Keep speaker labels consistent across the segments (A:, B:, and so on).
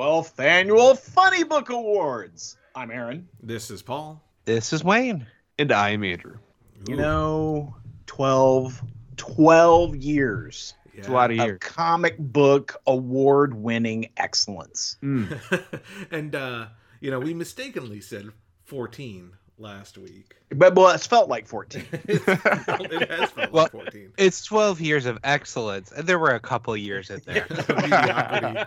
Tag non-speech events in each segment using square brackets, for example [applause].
A: 12th annual Funny Book Awards. I'm Aaron.
B: This is Paul.
C: This is Wayne.
D: And I am Andrew.
A: You
B: Ooh,
A: know, 12, 12 years
B: yeah.
D: It's a lot of
A: of
D: years.
A: comic book award winning excellence.
D: Mm. [laughs]
B: and uh, you know, we mistakenly said 14 last week.
A: But well, it's felt like 14. [laughs]
B: it has felt
C: Well-
B: like 14.
C: It's 12 years of excellence, and there were a couple years in there. [laughs]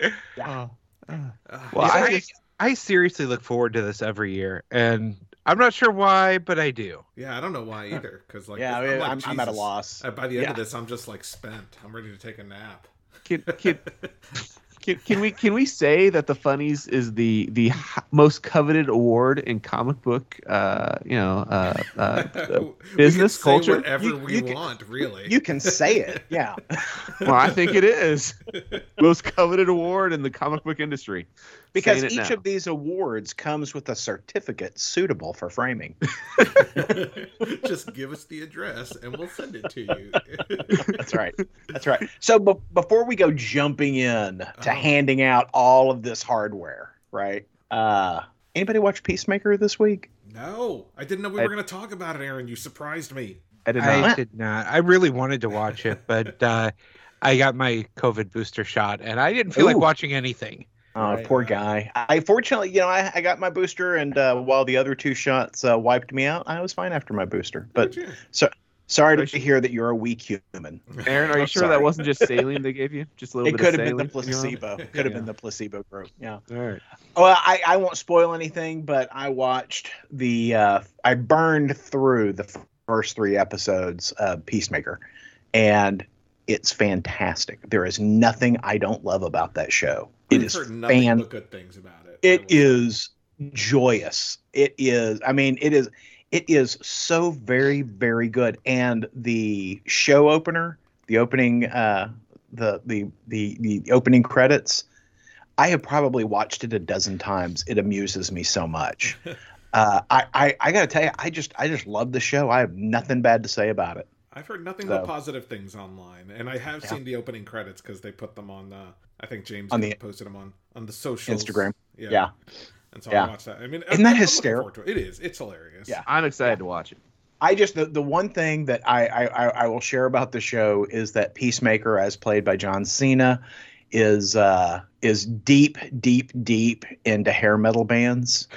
B: Mediocrity.
A: Yeah.
B: Uh,
D: Well, I
C: I,
D: just-
C: I seriously look forward to this every year, and I'm not sure why, but I do.
B: yeah, I don't know why either. Because like,
A: yeah, I
B: I'm,
A: mean,
B: like,
A: I'm, I'm at a loss.
B: Uh, by the end
A: Yeah.
B: of this, I'm just like spent. I'm ready to take a nap.
D: Can, can, [laughs] can, can we can we say that the Funnies is the the most coveted award in comic book uh you know uh, uh, [laughs] uh
B: We
D: business
B: say
D: culture?
B: whatever
A: You-
B: we
A: you can-
B: want, really.
A: You can say it. Yeah.
D: well I think it is [laughs] most coveted award in the comic book industry
A: Because each
D: now.
A: of these awards comes with a certificate suitable for framing. [laughs] [laughs]
B: just give us the address and we'll send it to you. [laughs]
A: That's right. That's right. So be- before we go jumping in to
B: Uh-huh.
A: handing out all of this hardware, right? Uh anybody watch Peacemaker this week?
B: no, I didn't know we
D: I-
B: were going to talk about it, Aaron. You surprised me.
D: I did
C: I
D: not
C: did not. I really wanted to watch it, but uh, I got my COVID booster shot, and I didn't feel like watching anything.
A: Oh,
B: Right.
A: poor guy. I fortunately, you know, I, I got my booster, and uh, while the other two shots uh, wiped me out, I was fine after my booster. But
B: so
A: sorry
D: I
A: to hear that you're a weak human.
D: Aaron are you sure
A: Sorry.
D: that wasn't just saline they gave you just a little
A: It
D: bit
A: It
D: could
A: have been the
D: saline in your arm?
A: placebo. [laughs] Could have
D: Yeah.
A: been the placebo group. Yeah.
D: all right
A: Well, I, I won't spoil anything, but I watched the uh, I burned through the first three episodes of Peacemaker, and it's fantastic. There is nothing I don't love about that show. It
B: I've
A: is
B: heard nothing
A: fan.
B: but good things about it.
A: It is joyous. It is. I mean, it is. It is so very very good. And the show opener, the opening, uh, the the the the opening credits. I have probably watched it a dozen times. It amuses me so much. [laughs] Uh, I, I I gotta tell you, I just I just love the show. I have nothing bad to say about it.
B: I've heard nothing
A: So-
B: but positive things online, and I have
A: Yeah.
B: seen the opening credits because they put them on. Uh, I think James
A: On the-
B: posted them on on the social
A: Instagram.
B: Yeah,
A: Yeah.
B: and so
A: Yeah.
B: I watched that. I mean,
A: Isn't that
B: I'm looking
A: hysterical?
B: to It. it is. It's hilarious.
A: Yeah.
D: I'm excited to watch it
A: I just the, the one thing that I, I I I will share about the show is that Peacemaker, as played by John Cena, is uh is deep deep deep into hair metal bands,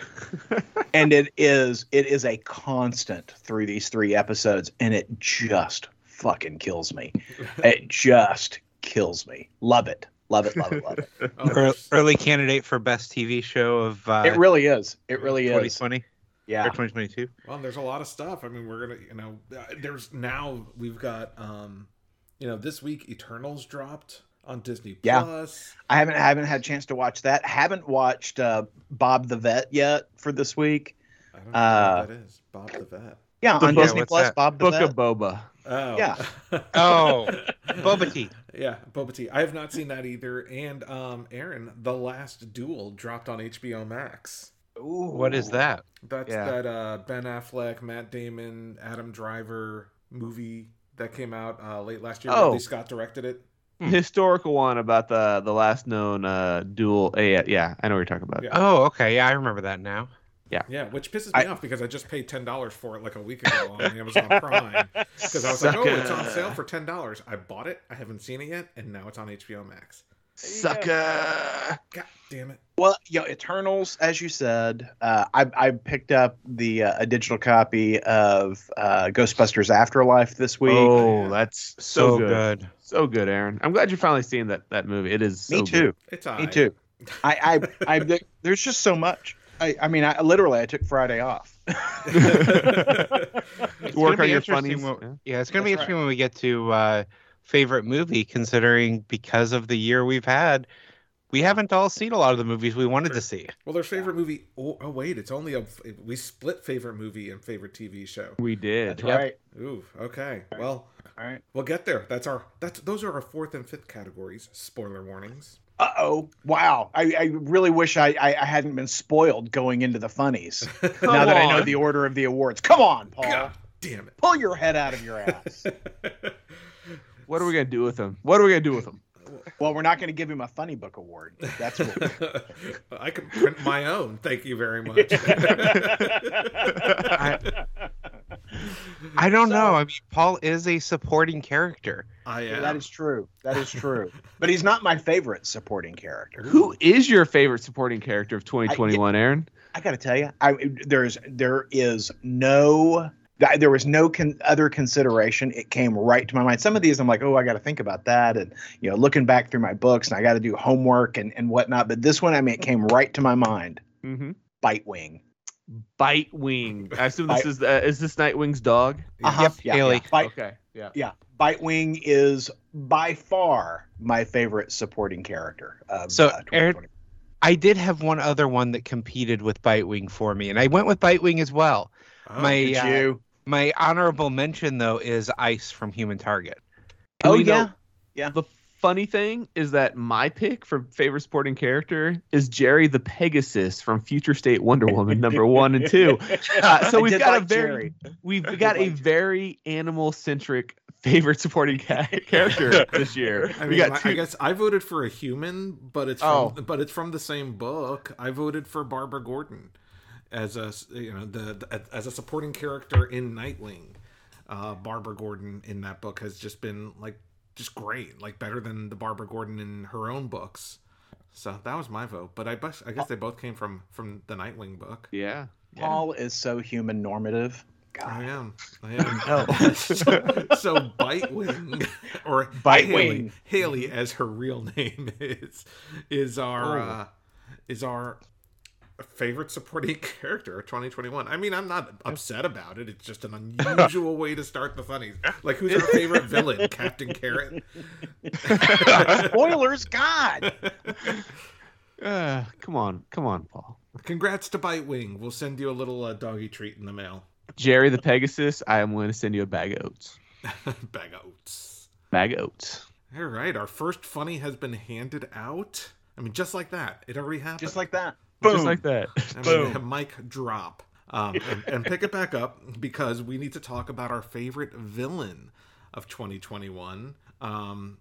A: [laughs] and it is it is a constant through these three episodes, and it just fucking kills me. [laughs] It just kills me. Love it. Love it. Love it. Love it. [laughs]
B: Oh,
C: early candidate for best TV show of uh,
A: It really is. It really is.
C: 2020
A: Yeah.
C: 2022.
B: Well, there's a lot of stuff. I mean, we're gonna, you know, there's now we've got, um, you know, this week Eternals dropped on Disney
A: Yeah.
B: Plus.
A: I haven't haven't had a chance to watch that. Haven't watched uh, Bob the Vet yet for this week.
B: I don't know
A: Uh,
B: what that is. Bob the Vet.
A: Yeah,
D: The
A: on
D: book-
A: Disney
C: what's
A: Plus.
C: that?
A: Bob the
D: book
A: Vet.
D: of boba
B: Oh,
A: Yeah. [laughs]
C: Oh, Boba Tea.
B: yeah, Boba Tea. I have not seen that either. And um, Aaron, The Last Duel dropped on HBO Max.
A: Ooh.
C: What is that?
B: That's
D: Yeah.
B: that uh, Ben Affleck, Matt Damon, Adam Driver movie that came out uh, late last year.
D: Oh.
B: Ridley Scott directed it.
C: Hmm.
D: historical one about the the last known uh duel uh, yeah, yeah i know what you're talking about
B: Yeah.
C: Oh, okay. Yeah, I remember that now.
B: Yeah, Yeah, which pisses me
A: I-
B: off because I just paid ten dollars for it like a week ago on Amazon [laughs] Prime because I was like, oh, it's on sale for ten dollars. I bought it. I haven't seen it yet, and now it's on HBO Max.
D: Sucker
B: God damn it!
A: Well, you know, Eternals, as you said, uh, I, I picked up the uh, a digital copy of uh, Ghostbusters Afterlife this week.
D: oh that's so,
C: So,
D: good.
C: good.
D: so good aaron i'm glad you're finally seeing that that movie it is so
A: Me
D: good.
A: too.
B: It's
A: Me
B: alright.
A: too. [laughs] I, I, I, there's just so much. I, I mean, I literally I took Friday off. [laughs]
D: Work
C: gonna
D: on your
C: interesting
D: funnies
C: when-
D: yeah.
C: Yeah, it's gonna be
A: That's
C: interesting when we get to uh, favorite movie, considering because of the year we've had, we haven't all seen a lot of the movies we wanted to see.
B: Well, their favorite movie. Oh, oh, wait, it's only a. We split favorite movie and favorite TV show.
D: we did
A: That's
C: Yep.
A: right.
B: Ooh, okay. Well,
A: All right.
B: we'll get there. That's our. That's those are our fourth and fifth categories. Spoiler warnings.
A: Uh oh! Wow, I, I really wish I, I, I hadn't been spoiled going into the funnies. [laughs] now that I know the order of the awards, come on, Paul,
B: God damn it.
A: pull your head out of your ass. [laughs]
D: what are we gonna do with them what are we gonna do with them [laughs]
A: Well, we're not going to give him a funny book award. That's what. [laughs]
B: I can print my own. Thank you very much. [laughs]
C: I, I don't
A: So-
C: know. I mean, Paul is a supporting character.
B: I am.
A: that is true. That is true. But he's not my favorite supporting character.
D: Who is your favorite supporting character of 2021, Aaron?
A: I got to tell you, I there's there is no th- there was no con- other consideration. It came right to my mind. Some of these I'm like, oh, I got to think about that, and you know, looking back through my books, and I got to do homework and and whatnot. But this one, I mean, it came right to my mind.
D: Mm-hmm.
A: Bitewing.
D: Bitewing. I assume this
A: Bite-
D: is uh, is this Nightwing's dog?
A: Uh-huh.
C: Yep,
A: Yeah,
C: Haley.
A: yeah. Bite,
D: Okay. Yeah.
A: yeah, Bitewing is by far my favorite supporting character. Of,
C: So,
A: uh,
C: Aaron- I did have one other one that competed with Bitewing for me, and I went with Bitewing as well.
B: Oh,
C: my uh,
A: you?
C: my honorable mention though is Ice from Human Target.
A: Oh
D: yeah, know-
A: yeah.
D: The funny thing is that my pick for favorite supporting character is Jerry the Pegasus from Future State Wonder Woman number one and two. [laughs] Uh, so we've
A: did
D: got a very
A: Jerry.
D: we've got
A: did
D: a
A: like Jerry.
D: very animal centric favorite supporting ca- character [laughs] this year.
B: I
D: we
B: mean,
D: got
B: I-
D: two.
B: I guess I voted for a human, but it's from,
D: Oh.
B: but it's from the same book. I voted for Barbara Gordon as a s- you know the, the as a supporting character in Nightwing. Uh, Barbara Gordon in that book has just been like just great, like better than the Barbara Gordon in her own books. So that was my vote, but I guess I guess they both came from from the Nightwing book.
D: yeah. yeah.
A: Paul is so human normative.
B: I am. I [laughs] am.
A: No. [laughs]
B: so, so Bitewing [laughs] or
A: Bitewing.
B: Haley, Haley, as her real name is, is our uh, is our favorite supporting [laughs] character of 2021. I mean, I'm not upset about it. It's just an unusual way to start the funnies. [laughs] Like, who's our favorite villain? Captain Carrot. [laughs]
A: Spoilers, God.
D: Uh, come on, come on, Paul.
B: Congrats to Bitewing. We'll send you a little uh, doggy treat in the mail.
D: Jerry the Pegasus. I am going to send you a bag of oats.
B: Bag of oats.
D: Bag of oats.
B: All right, our first funny has been handed out. I mean, just like that. It already happened.
A: Just like that.
D: Just
A: Boom.
D: like that. [laughs] [laughs]
B: I
A: Boom.
B: mean, mic drop. Um, and, and pick it back up because we need to talk about our favorite villain of 2021. Um,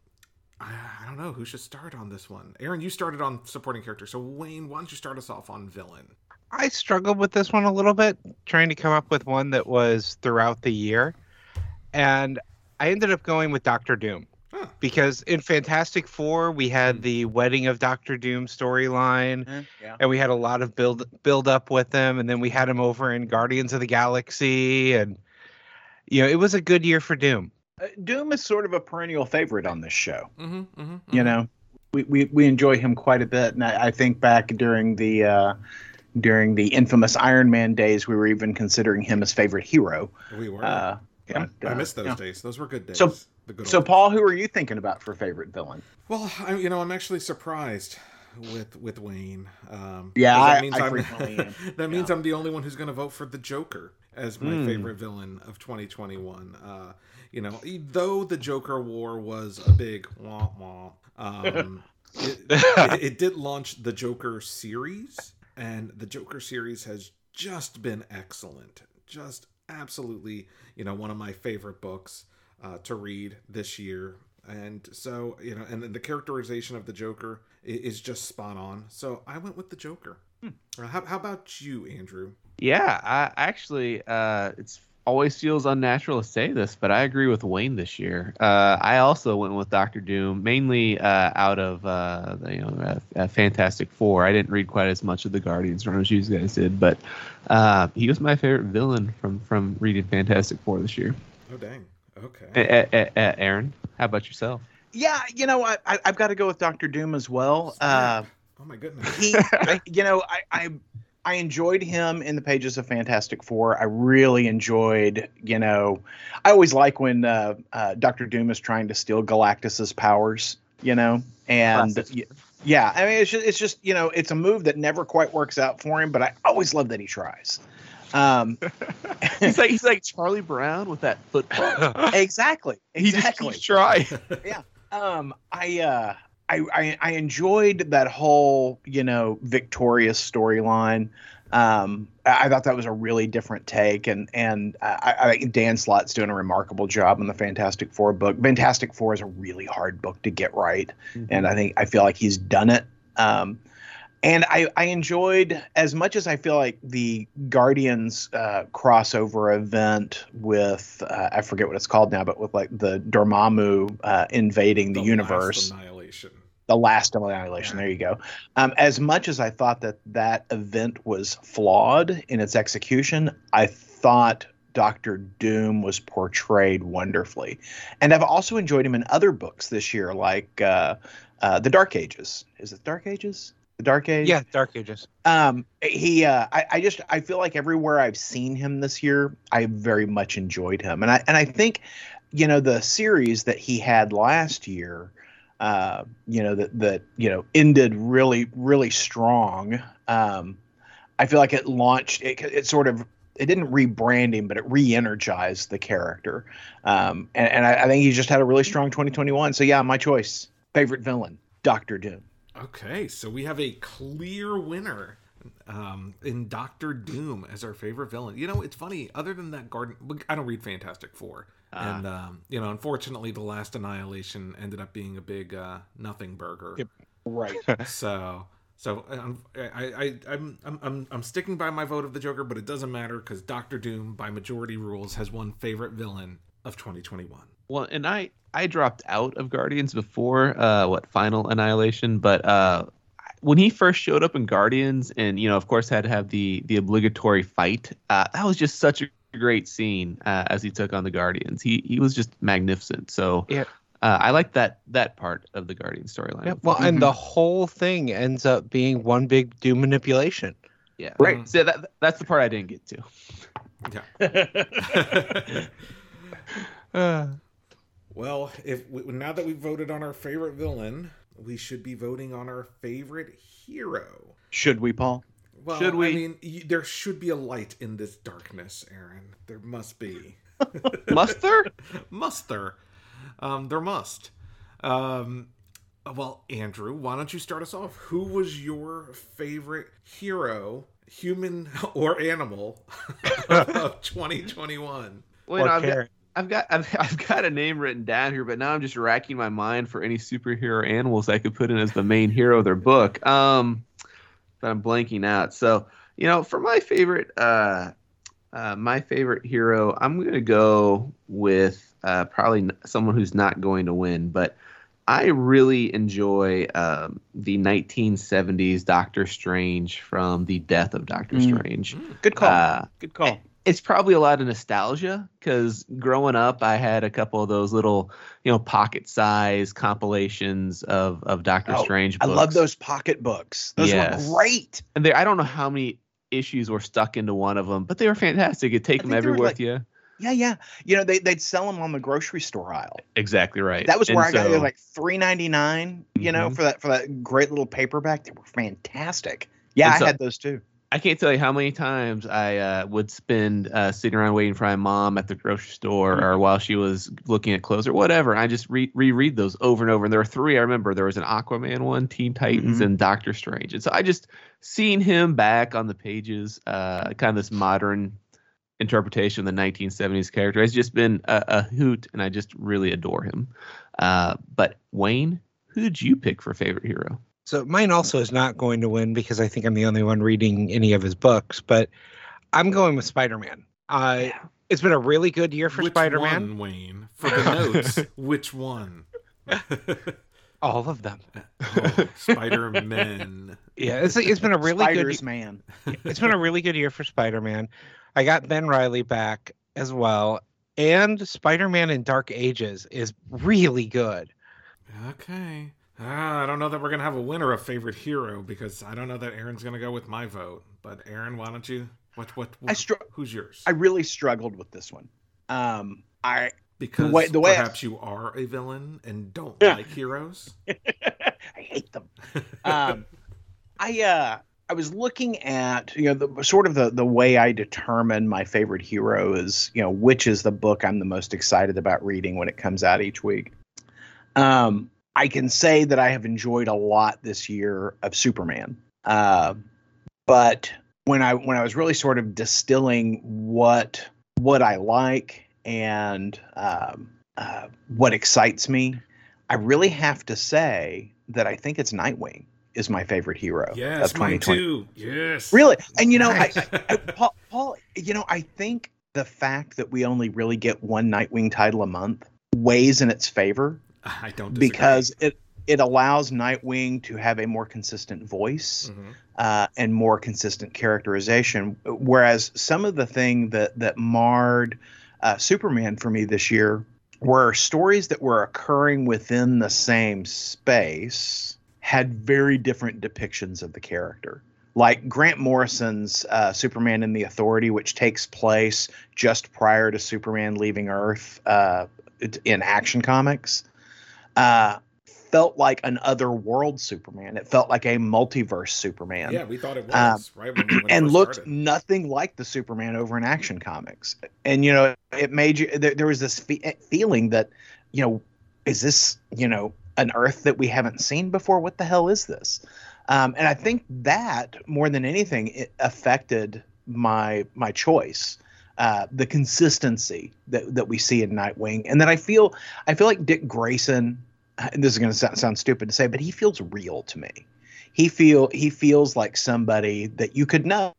B: I, I don't know who should start on this one. Aaron, you started on supporting character, so Wayne, why don't you start us off on villain?
C: I struggled with this one a little bit, trying to come up with one that was throughout the year. And I ended up going with Doctor Doom.
B: Huh.
C: Because in Fantastic Four, we had the wedding of Doctor Doom storyline,
A: Eh, Yeah.
C: and we had a lot of build build up with him, and then we had him over in Guardians of the Galaxy, and you know, it was a good year for Doom.
A: Uh, Doom is sort of a perennial favorite on this show.
B: Mm-hmm, mm-hmm,
A: You know, we, we, we enjoy him quite a bit, and I, I think back during the uh, during the infamous Iron Man days, we were even considering him as favorite hero.
B: we were.
A: Uh,
C: Yeah.
A: but,
B: I
A: uh,
B: missed those
A: yeah.
B: days. Those were good days.
A: So-
B: the good
A: So,
B: old-
A: Paul, who are you thinking about for favorite villain?
B: well, I, you know, I'm actually surprised with with Wayne. Um,
A: Yeah,
B: 'cause
A: I-
B: that means
A: I
B: I'm-
A: frequently [laughs] am.
B: that means
A: Yeah.
B: I'm the only one who's going to vote for the Joker as my
D: Hmm.
B: favorite villain of 2021. Uh, you know, though the Joker War was a big wah wah, um, [laughs] it, it, it did launch the Joker series, and the Joker series has just been excellent. Just absolutely, you know, one of my favorite books uh, to read this year. And so, you know, and then the characterization of the Joker is just spot on. So I went with the Joker. Uh, How, how about you, Andrew?
D: Yeah, I actually, uh, it's always feels unnatural to say this, but I agree with Wayne this year. Uh, I also went with Doctor Doom, mainly uh, out of uh, the, you know uh, uh, Fantastic Four. I didn't read quite as much of the Guardians run as you guys did, but uh, he was my favorite villain from from reading Fantastic Four this year.
B: Oh, dang. Okay.
D: A- a- a- Aaron, how about yourself?
A: Yeah, you know, I, I I've got to go with Doctor Doom as well. Uh,
B: oh, my goodness.
A: he, I, you know, I, I I enjoyed him in the pages of Fantastic Four. I really enjoyed, you know, I always like when uh, uh, Doctor Doom is trying to steal Galactus's powers, you know, and
D: Classic.
A: yeah, I mean, it's just, it's just, you know, it's a move that never quite works out for him, but I always love that he tries. Um, [laughs]
D: He's like he's like Charlie Brown with that football. [laughs]
A: exactly,
D: He just
A: exactly.
D: keeps trying. [laughs]
A: Um, I uh, I, I I enjoyed that whole you know victorious storyline. Um, I, I thought that was a really different take, and and I, I think Dan Slott's doing a remarkable job in the Fantastic Four book. Fantastic Four is a really hard book to get right,
D: Mm-hmm.
A: and I think I feel like he's done it. Um, and I, I enjoyed as much as I feel like the Guardians uh, crossover event with uh, I forget what it's called now, but with like the Dormammu uh, invading the,
B: last
A: universe,
B: annihilation.
A: the last annihilation. There you go. Um, as much as I thought that that event was flawed in its execution, I thought Doctor Doom was portrayed wonderfully, and I've also enjoyed him in other books this year, like uh, uh, the Dark Ages. Is it Dark Ages? The Dark Age.
C: Yeah, Dark Ages.
A: Um, he, uh, I, I just, I feel like everywhere I've seen him this year, I very much enjoyed him, and I, and I think, you know, the series that he had last year, uh, you know, that that you know ended really, really strong. Um, I feel like it launched, it, it sort of, it didn't rebrand him, but it re-energized the character, um, and, and I, I think he just had a really strong 2021. So yeah, my choice, favorite villain, Doctor Doom.
B: Okay, so we have a clear winner um, in Doctor Doom as our favorite villain. You know, it's funny. Other than that, Garden, I don't read Fantastic Four,
D: Ah.
B: and um, you know, unfortunately, the last Annihilation ended up being a big uh, nothing burger.
C: Yep.
A: Right. [laughs]
B: So, so um, I, I, I'm, I'm, I'm, I'm sticking by my vote of the Joker, but it doesn't matter because Doctor Doom, by majority rules, has one favorite villain of 2021.
D: Well, and I I dropped out of Guardians before uh what Final Annihilation, but uh when he first showed up in Guardians and you know of course had to have the the obligatory fight, uh that was just such a great scene uh, as he took on the Guardians. He he was just magnificent. So
C: Yeah.
D: Uh, I like that that part of the Guardian storyline.
C: Yeah, well, and the whole thing ends up being one big Doom manipulation.
D: yeah,
A: Right.
D: So that that's the part I didn't get to.
B: Yeah. [laughs] [laughs] [laughs] [laughs]
C: Uh,
B: Well, if we, now that we've voted on our favorite villain, we should be voting on our favorite hero.
A: Should we, Paul?
B: Well,
D: Should we?
B: I mean, y- there should be a light in this darkness, Aaron. There must be.
D: Must there?
B: must there? Um, there must. Um, well, Andrew, why don't you start us off? Who was your favorite hero, human [laughs] or animal, [laughs] of 2021?
D: Well,
C: or
D: I've got,
C: Karen.
D: I've got I've, [laughs] I've got a name written down here, but now I'm just racking my mind for any superhero animals I could put in as the main hero of their book. Um, but I'm blanking out. So you know, for my favorite, uh, uh, my favorite hero, I'm gonna go with uh, probably someone who's not going to win, but I really enjoy um, the 1970s Doctor Strange from the Death of Doctor
A: Mm.
D: Strange.
A: Good call.
D: Uh,
A: Good call.
D: It's probably a lot of nostalgia because growing up i had a couple of those little you know pocket size compilations of of doctor
A: Oh,
D: strange
A: I love those pocket books. Those
D: Yes.
A: were great.
D: and they, i don't know how many issues were stuck into one of them but they were fantastic you'd take
A: I
D: them
A: think they were
D: everywhere
A: like-
D: with you
A: Yeah, yeah. You know, they they'd sell them on the grocery store aisle.
D: exactly right
A: That was
D: And
A: where I got
D: so-
A: it like three ninety nine. You know,
D: Mhm.
A: for that for that great little paperback. They were fantastic. Yeah,
D: And
A: I
D: so-
A: had those too.
D: I can't tell you how many times I uh, would spend uh, sitting around waiting for my mom at the grocery store
A: Mm-hmm.
D: or while she was looking at clothes or whatever. I just re- reread those over and over. And there were three I remember. There was an Aquaman one, Teen Titans,
A: Mhm.
D: and Doctor Strange. And so I just seeing him back on the pages, uh, kind of this modern interpretation of the 1970s character has just been a, a hoot, and I just really adore him. Uh, but Wayne, who did you pick for favorite hero?
C: So mine also is not going to win because I think I'm the only one reading any of his books, but I'm going with Spider-Man. Uh, It's been a really good year for
B: which
C: Spider-Man.
B: one, Wayne? For the [laughs] notes, which one? [laughs]
C: All of them.
B: oh, Spider-Man. [laughs]
C: Yeah, it's it's been a really
A: Spiders,
C: good
A: man.
C: it's been a really good year for Spider-Man. I got Ben Reilly back as well, and Spider-Man in Dark Ages is really good.
B: Okay. Ah, I don't know that we're gonna have a winner of favorite hero because I don't know that Aaron's gonna go with my vote. But Aaron, why don't you? What? What?
A: I str-
B: who's yours?
A: I really struggled with this one. Um, I
B: because the
A: way- the way I-
B: perhaps you are a villain and don't
A: Yeah.
B: like heroes. [laughs]
A: I hate them. Um, I uh, I was looking at you know the sort of the the way I determine my favorite hero is you know which is the book I'm the most excited about reading when it comes out each week. Um, I can say that I have enjoyed a lot this year of Superman, uh, but when I when I was really sort of distilling what what I like and um, uh, what excites me, I really have to say that I think it's Nightwing is my favorite hero.
B: Yes, mine too. Yes,
A: really. And you know. I, I, Paul, Paul, you know, I think the fact that we only really get one Nightwing title a month weighs in its favor. [laughs]
B: I don't disagree.
A: because it it allows Nightwing to have a more consistent voice mm-hmm. uh, and more consistent characterization. Whereas some of the thing that that marred uh, Superman for me this year were stories that were occurring within the same space had very different depictions of the character. Like Grant Morrison's uh, Superman and the Authority, which takes place just prior to Superman leaving Earth uh, in Action Comics. Uh, felt like an other world Superman. It felt like a multiverse Superman.
B: Yeah, we thought it um, was right when, when
A: and looked
B: started.
A: nothing like the Superman over in Action Comics. And you know, it made you. There, there was this fe- feeling that, you know, is this you know an Earth that we haven't seen before? What the hell is this? Um, and I think that more than anything, it affected my my choice. Uh, the consistency that, that we see in Nightwing, and that I feel I feel like Dick Grayson and this is going to sound, sound stupid to say, but he feels real to me. He feel he feels like somebody that you could know.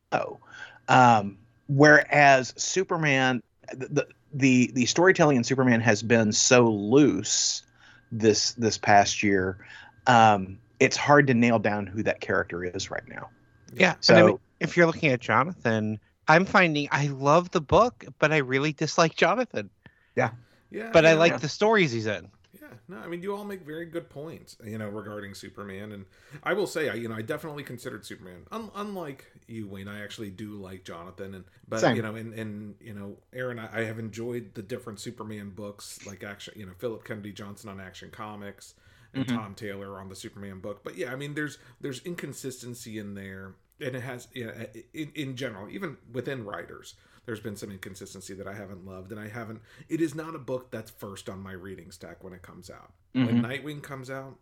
A: Um, whereas Superman, the, the the storytelling in Superman has been so loose this this past year. Um, it's hard to nail down who that character is right now.
C: Yeah. So I mean, if you're looking at Jonathan, I'm finding I love the book, but I really dislike Jonathan.
A: Yeah.
B: Yeah.
C: But
B: yeah,
C: I like
B: yeah.
C: the stories he's in Yeah.
B: no, I mean you all make very good points, you know, regarding Superman, and I will say, I you know, I definitely considered Superman. Un- unlike you, Wayne, I actually do like Jonathan, and but Same. you know, and and you know, Aaron, I, I have enjoyed the different Superman books, like action, you know, Phillip Kennedy Johnson on Action Comics, and mm-hmm. Tom Taylor on the Superman book. But yeah, I mean, there's there's inconsistency in there, and it has, you know, in, in general, even within writers there's been some inconsistency that I haven't loved, and I haven't. It is not a book that's first on my reading stack when it comes out. Mm-hmm. When Nightwing comes out,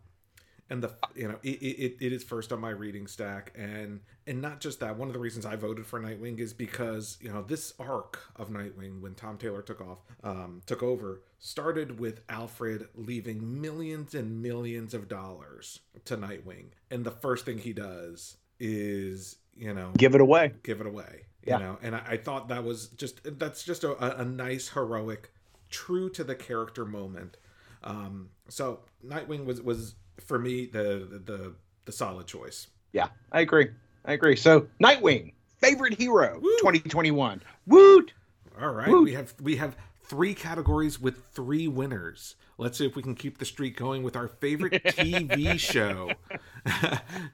B: and the you know it, it, it is first on my reading stack and and not just that one of the reasons i voted for nightwing is because you know this arc of nightwing when tom taylor took off um, took over started with alfred leaving millions and millions of dollars to nightwing and the first thing he does is you know
A: give it away.
B: give it away you yeah. know? And I, I, thought that was just that's just a, a nice heroic true to the character moment. Um so nightwing was was for me the the the, the solid choice.
A: Yeah i agree. I agree. So nightwing favorite hero Woo! 2021 woot!
B: All right Woot. we have we have three categories with three winners let's see if we can keep the streak going with our favorite [laughs] tv show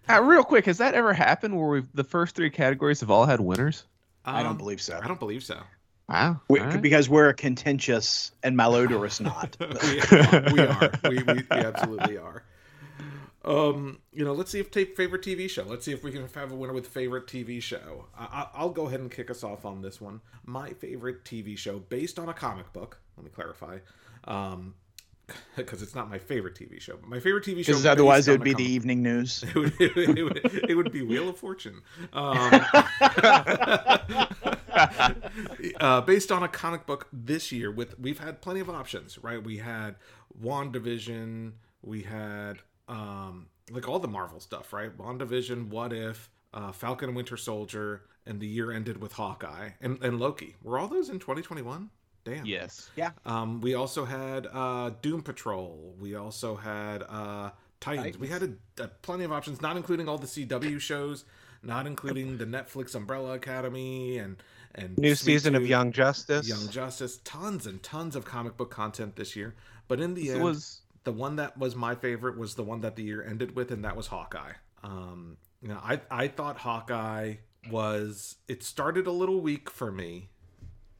D: uh, real quick has that ever happened where we've the first three categories have all had winners
A: um, I don't um, believe so.
B: I don't believe so.
D: Wow.
A: We, right. Because we're a contentious and malodorous knot.
B: we, [laughs] we, are. We, we, [laughs] we, absolutely are. Um, you know, let's see if take favorite TV show. Let's see if we can have a winner with favorite TV show. I, will go ahead and kick us off on this one. My favorite TV show, based on a comic book. Let me clarify. Um, [laughs] because it's not my favorite TV show. But my favorite TV show.
A: Because otherwise, it would be the evening news. [laughs]
B: It would, it, would, it, would, it would, be Wheel of Fortune. Um, [laughs] uh, based on a comic book this year, with we've had plenty of options, right? We had WandaVision, we had um, like all the Marvel stuff, right? WandaVision, What If, uh, Falcon and Winter Soldier, and the year ended with Hawkeye and, and Loki. Were all those in 2021? Damn.
D: Yes.
A: Yeah.
B: Um, we also had uh, Doom Patrol. We also had uh, Titans. Titans. We had a, a, plenty of options, not including all the CW shows, not including the Netflix Umbrella Academy and and
C: new season of Young Justice.
B: Young Justice. Tons and tons of comic book content this year. But in the end, was the one that was my favorite was the one that the year ended with, and that was Hawkeye. Um, you know, I I thought Hawkeye was it started a little weak for me,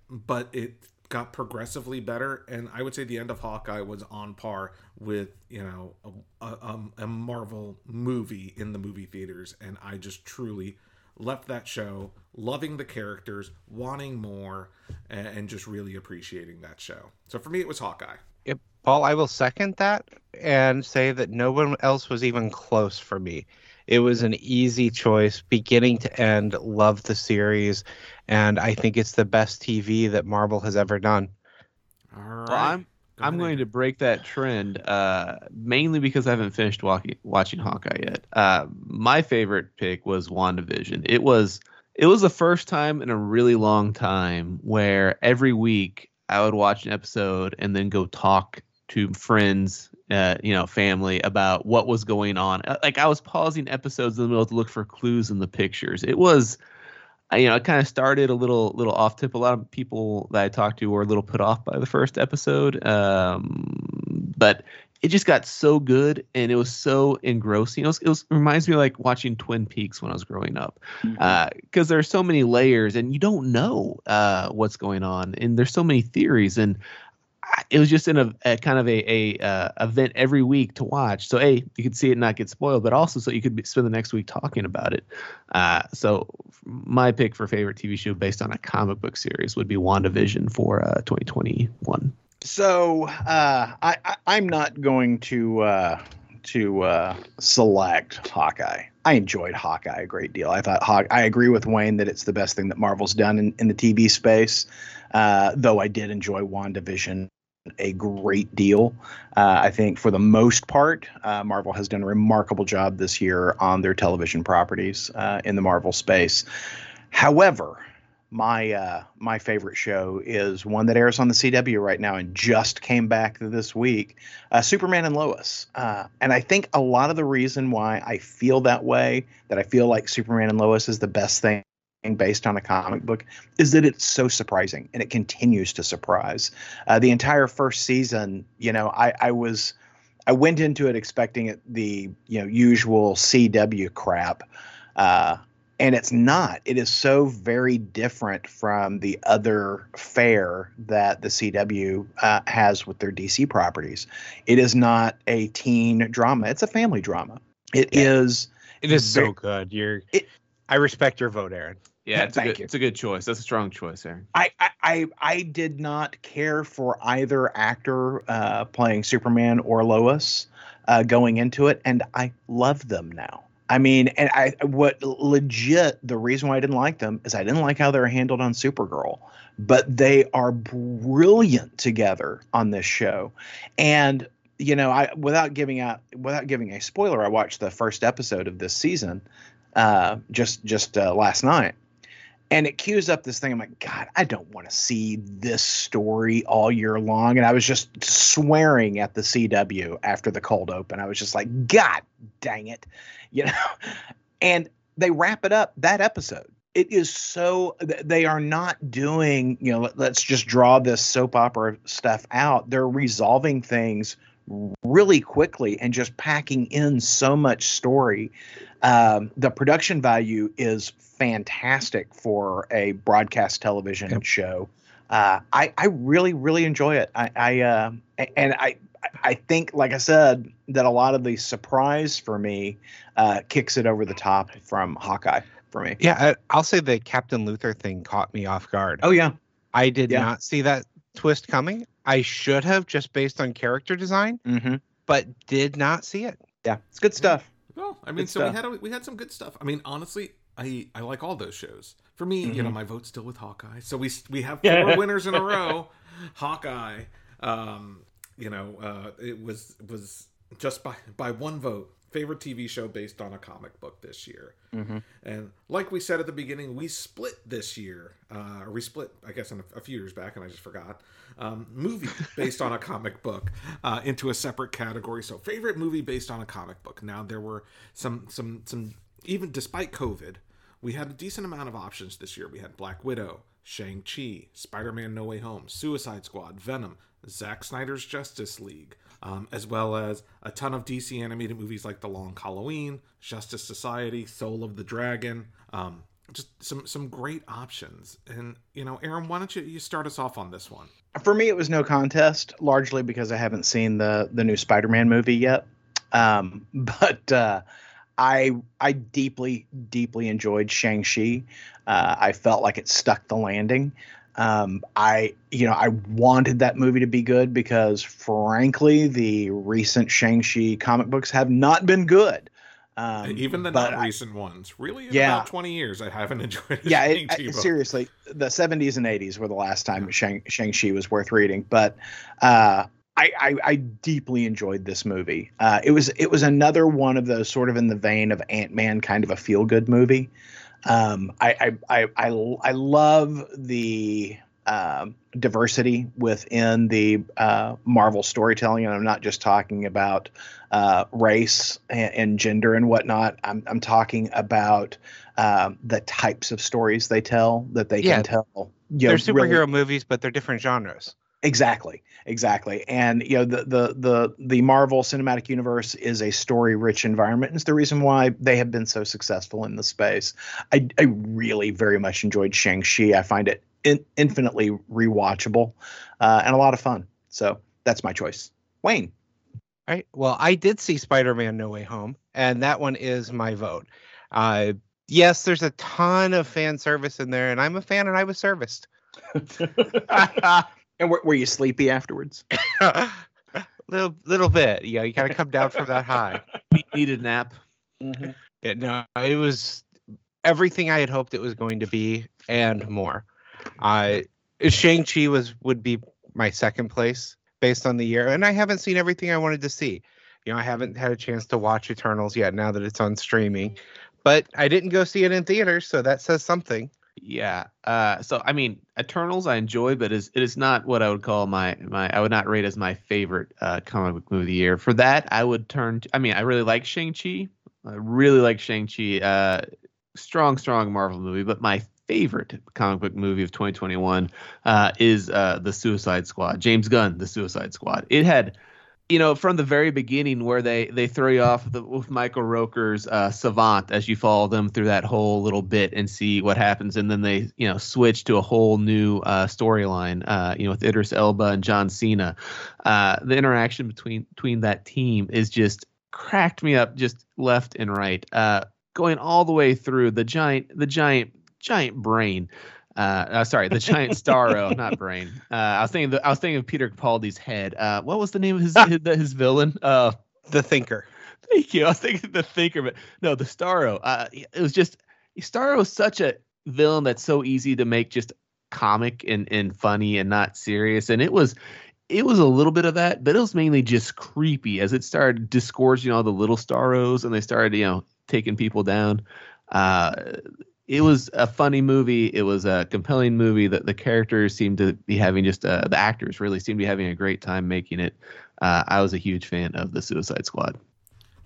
B: but it got progressively better and i would say the end of hawkeye was on par with you know a, a, um, a, marvel movie in the movie theaters and i just truly left that show loving the characters wanting more and, and just really appreciating that show so for me it was hawkeye
C: Paul, I will second that and say that no one else was even close for me. It was an easy choice, beginning to end. Love the series, and I think it's the best TV that Marvel has ever done.
B: All right.
D: Well, I'm
B: Go
D: I'm
B: ahead,
D: going to break that trend, uh, mainly because I haven't finished walking, watching Hawkeye yet. Uh, my favorite pick was WandaVision. It was it was the first time in a really long time where every week I would watch an episode and then go talk to friends, uh, you know, family about what was going on. Uh, Like I was pausing episodes in the middle to look for clues in the pictures. It was I, you know, it kind of started a little little off tip. A lot of people that I talked to were a little put off by the first episode, um, but it just got so good and it was so engrossing. It was, it was reminds me of like watching Twin Peaks when I was growing up, because there are so many layers and you don't know uh, what's going on, and there's so many theories and. It was just in a, a kind of a, a uh, event every week to watch. So, a you could see it not get spoiled, but also so you could be, spend the next week talking about it. Uh, so my pick for favorite TV show based on a comic book series would be WandaVision for uh, 2021.
A: So uh, I, I I'm not going to uh, to uh, select Hawkeye. I enjoyed Hawkeye a great deal. I thought Haw- I agree with Wayne that it's the best thing that Marvel's done in, in the TV space. Uh, though I did enjoy WandaVision a great deal. Uh, I think for the most part, uh, Marvel has done a remarkable job this year on their television properties uh, in the Marvel space. However, my uh, my favorite show is one that airs on the CW right now and just came back this week, uh, Superman and Lois. Uh, and I think a lot of the reason why I feel that way, that I feel like Superman and Lois is the best thing based on a comic book, is that it's so surprising and it continues to surprise. Uh, the entire first season, you know, I, I was. I went into it expecting it the you know usual CW crap, uh, and it's not. It is so very different from the other fare that the CW uh, has with their DC properties. It is not a teen drama; it's a family drama. It is.
C: It is
A: Very-
C: so good. You're.
A: It-
C: I respect your vote, Aaron.
D: Yeah, it's a
A: Thank
D: good,
A: you.
D: it's a good choice. That's a strong choice, Aaron.
A: I, I, I, I did not care for either actor uh, playing Superman or Lois uh, going into it, and I love them now. I mean, and I what legit the reason why I didn't like them is I didn't like how they were handled on Supergirl, but they are brilliant together on this show, and you know, I without giving out without giving a spoiler, I watched the first episode of this season uh, just just uh, last night and it cues up this thing. I'm like, God, I don't want to see this story all year long. And I was just swearing at the CW after the cold open. I was just like, God dang it, [laughs] you know. And they wrap it up that episode. It is so they are not doing, you know, let, let's just draw this soap opera stuff out. They're resolving things really quickly and just packing in so much story. Um, the production value is fantastic for a broadcast television
C: Yep.
A: show. Uh, I I really really enjoy it. I I uh, and I I think like I said that a lot of the surprise for me uh, kicks it over the top from Hawkeye for me.
C: Yeah, I, I'll say the Captain Luther thing caught me off guard.
A: Oh yeah,
C: I did
A: yeah.
C: not see that twist coming. I should have just based on character design,
A: mm-hmm.
C: but did not see it.
A: yeah, it's good stuff.
B: Well, I mean,
A: Good
B: so we had a, we had some good stuff. I mean, honestly, I I like all those shows. For me, you know, my vote's still with Hawkeye. So we we have four winners in a [laughs] row. Hawkeye, um, you know, uh, it was was just by by one vote. Favorite TV show based on a comic book this year.
A: Mhm.
B: And like we said at the beginning, we split this year, uh, or we split, I guess, in a, a few years back, and I just forgot. Um, movie [laughs] based on a comic book uh, into a separate category. So, favorite movie based on a comic book. Now, there were some, some, some. Even despite COVID, we had a decent amount of options this year. We had Black Widow, Shang Chi, Spider Man No Way Home, Suicide Squad, Venom, Zack Snyder's Justice League, um, as well as a ton of DC animated movies like The Long Halloween, Justice Society, Soul of the Dragon. Um, just some some great options. And you know, Aaron, why don't you you start us off on this one?
A: For me, it was no contest, largely because I haven't seen the the new Spider-Man movie yet. Um, [laughs] but uh, I I deeply deeply enjoyed Shang Chi. Uh, I felt like it stuck the landing. Um, I you know I wanted that movie to be good because frankly the recent Shang Chi comic books have not been good. Um,
B: Even the not
A: I-
B: recent ones. Really,
A: Yeah.
B: about 20 years, I haven't [laughs] enjoyed
A: yeah, it, I- seriously, the 70s and 80s were the last time Shang Shang Chi was worth reading. But uh, I, I I deeply enjoyed this movie. Uh, it was it was another one of those sort of in the vein of Ant Man, kind of a feel good movie. Um, I, I I I I love the um, diversity within the uh, Marvel storytelling, and I'm not just talking about uh, race and, and gender and whatnot. I'm I'm talking about um, the types of stories they tell that they
C: Yeah.
A: can tell. You
C: They're
A: know, really-
C: superhero movies, but they're different genres.
A: Exactly, exactly. And you know, the the the the Marvel Cinematic Universe is a story-rich environment, and it's the reason why they have been so successful in the space. I I really very much enjoyed Shang Chi. I find it in, infinitely rewatchable uh, and a lot of fun. So that's my choice. Wayne.
C: Right. Well, I did see Spider-Man: No Way Home, and that one is my vote. Uh, yes, there's a ton of fan service in there, and I'm a fan, and I was serviced. [laughs] [laughs] [laughs]
A: And were, were you sleepy afterwards? [laughs]
C: little little bit. Yeah, you got to come down from that high.
D: Needed nap.
C: Yeah, no, it was everything I had hoped it was going to be and more. Uh, Shang Chi was would be my second place based on the year, and I haven't seen everything I wanted to see. You know, I haven't had a chance to watch Eternals yet now that it's on streaming, but I didn't go see it in theaters, so that says something.
D: Yeah. Uh, so I mean, Eternals I enjoy, but is it is not what I would call my my I would not rate as my favorite uh, comic book movie of the year. For that, I would turn. To, I mean, I really like Shang Chi. I really like Shang Chi. Uh, strong, strong Marvel movie, but my favorite comic book movie of 2021 uh, is uh, the Suicide Squad. James Gunn, the Suicide Squad. It had you know, from the very beginning, where they they throw you off with, the, with Michael Rooker's uh, Savant as you follow them through that whole little bit and see what happens, and then they you know switch to a whole new uh, storyline, uh, you know, with Idris Elba and John Cena. Uh, the interaction between between that team is just cracked me up, just left and right, uh, going all the way through the giant the giant giant brain. Uh, uh, sorry, the giant Starro, not brain. Uh, I was thinking, the, I was thinking of Peter Capaldi's head. Uh, what was the name of his his, his villain? Uh,
C: The Thinker.
D: thank you. I was thinking the Thinker, but no, the Starro. Uh, it was just Starro is such a villain that's so easy to make just comic and and funny and not serious, and it was. It was a little bit of that, but it was mainly just creepy as it started disgorging all the little Starros and they started, you know, taking people down. Uh, it was a funny movie. It was a compelling movie. That the characters seemed to be having just uh, the actors really seemed to be having a great time making it. Uh, I was a huge fan of the Suicide Squad.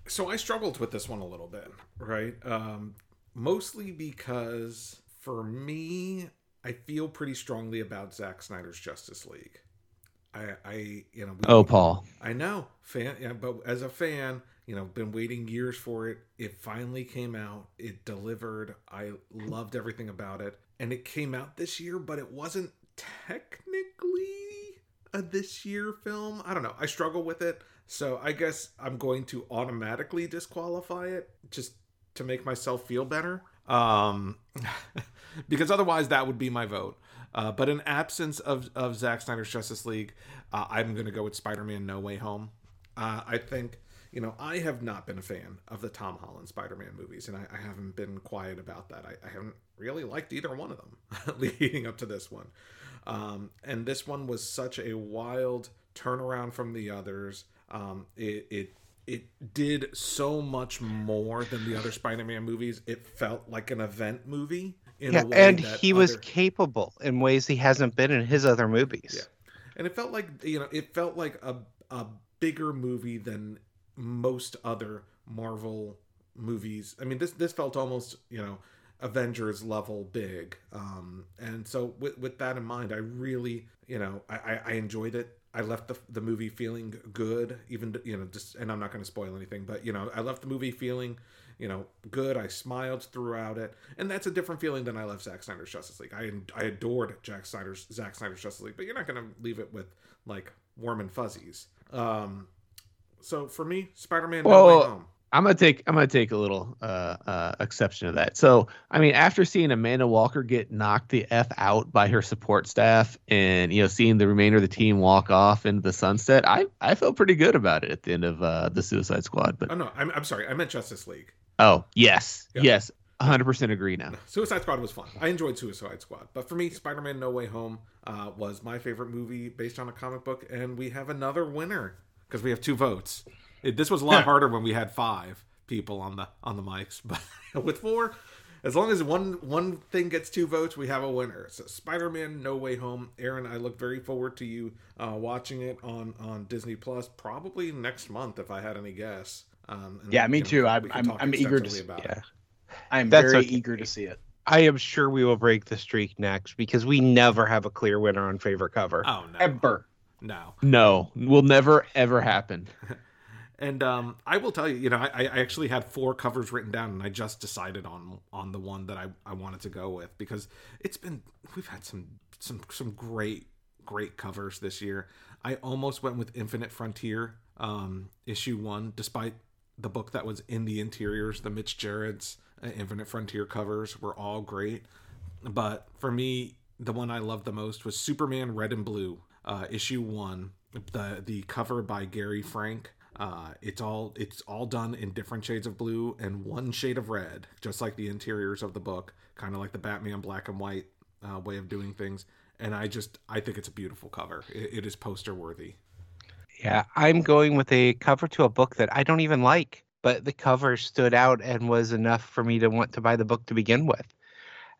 B: So I struggled with this one a little bit, right? Um, mostly because for me, I feel pretty strongly about Zack Snyder's Justice League. I, I you know, we-
D: Oh, Paul.
B: I know, fan. Yeah, but as a fan, you know, been waiting years for it. It finally came out. It delivered. I loved everything about it, and it came out this year, but it wasn't technically a this year film. I don't know. I struggle with it, so I guess I'm going to automatically disqualify it just to make myself feel better. Um, [laughs] because otherwise, that would be my vote. Uh, but in absence of, of Zack Snyder's Justice League, uh, I'm going to go with Spider Man No Way Home. Uh, I think, you know, I have not been a fan of the Tom Holland Spider Man movies, and I, I haven't been quiet about that. I, I haven't really liked either one of them [laughs] leading up to this one. Um, and this one was such a wild turnaround from the others. Um, it, it it did so much more than the other Spider-Man movies. It felt like an event movie in
C: yeah,
B: a way
C: and he was capable in ways he hasn't been in his other movies.
B: Yeah. and it felt like you know it felt like a a bigger movie than most other Marvel movies. I mean this this felt almost you know Avengers level big. Um, and so with with that in mind, I really you know I I, enjoyed it. I left the the movie feeling good, even you know just and I'm not going to spoil anything, but you know I left the movie feeling you know, good. I smiled throughout it, and that's a different feeling than I left Zack Snyder's Justice League. I I adored Jack Snyder's Zack Snyder's Justice League, but you're not going to leave it with like warm and fuzzies. Um, so for me, Spider-Man: No
D: Well,
B: Way Home.
D: I'm gonna take I'm gonna take a little uh, uh, exception to that. So I mean, after seeing Amanda Waller get knocked the f out by her support staff, and you know, seeing the remainder of the team walk off into the sunset, I I felt pretty good about it at the end of uh, the Suicide Squad. But
B: Oh no, I'm I'm sorry. I meant Justice League.
D: Oh yes,
B: Yeah.
D: yes, 100 percent agree now.
B: Suicide Squad was fun. I enjoyed Suicide Squad, but for me, Spider-Man: No Way Home uh, was my favorite movie based on a comic book, and we have another winner because we have two votes. It, this was a lot harder when we had five people on the on the mics, but [laughs] with four, as long as one one thing gets two votes, we have a winner. So Spider-Man: No Way Home. Aaron, I look very forward to you uh, watching it on on Disney Plus, probably next month if I had any guess. Um, and
A: Yeah,
B: we
A: me
B: can-
A: too. I-
B: we can
A: I'm- I'm eager to
B: extensively
A: s-
B: about it.
C: Yeah.
A: I'm
C: That's
A: very
C: okay.
A: eager to see it.
C: I am sure we will break the streak next because we never have a clear winner on favorite cover.
B: Oh no,
A: Ever.
B: No.
D: No, will never ever happen. [laughs]
B: And um, I will tell you, you know, I, I actually had four covers written down, and I just decided on on the one that I, I wanted to go with because it's been we've had some some some great great covers this year. I almost went with Infinite Frontier um, issue one, despite the book that was in the interiors, the Mitch Gerads' uh, Infinite Frontier covers were all great. But for me, the one I loved the most was Superman Red and Blue, uh, issue one. The the cover by Gary Frank. Uh, it's all it's all done in different shades of blue and one shade of red, just like the interiors of the book, kind of like the Batman black and white uh, way of doing things. And I just I think it's a beautiful cover. It, it is poster worthy.
C: Yeah, I'm going with a cover to a book that I don't even like, but the cover stood out and was enough for me to want to buy the book to begin with.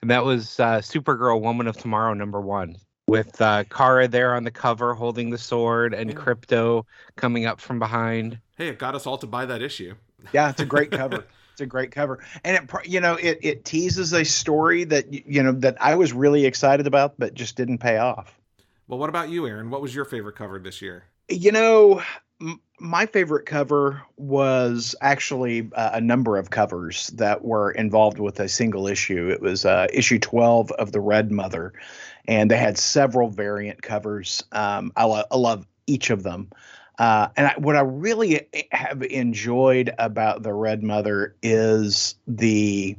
C: And that was uh, Supergirl Woman of Tomorrow, number one, with uh, Kara there on the cover holding the sword and
B: Yeah.
C: Krypto coming up from behind.
B: Hey, it got us all to buy that issue.
A: Yeah, it's a great cover. [laughs] It's a great cover, and it you know it it teases a story that you know that I was really excited about, but just didn't pay off.
B: Well, what about you, Aaron? What was your favorite cover this year?
A: You know, m- my favorite cover was actually uh, a number of covers that were involved with a single issue. It was uh, issue 12 of The Red Mother, and they had several variant covers. Um, I, lo- I love each of them. Uh, and I, what I really have enjoyed about The Red Mother is the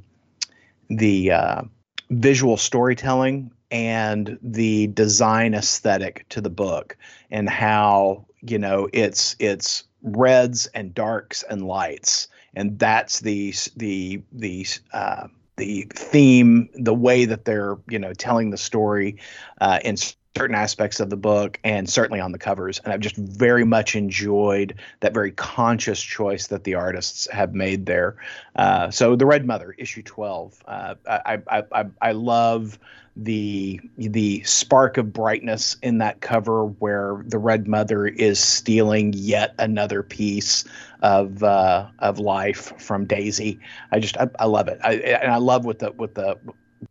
A: the uh, visual storytelling and the design aesthetic to the book and how you know it's it's reds and darks and lights and that's the the the uh, the theme the way that they're you know telling the story uh, in certain aspects of the book and certainly on the covers and i've just very much enjoyed that very conscious choice that the artists have made there uh, so the red mother issue 12 uh, I, I i i love the the spark of brightness in that cover where the red mother is stealing yet another piece of uh, of life from Daisy. I just I, I love it. I, and I love what the what the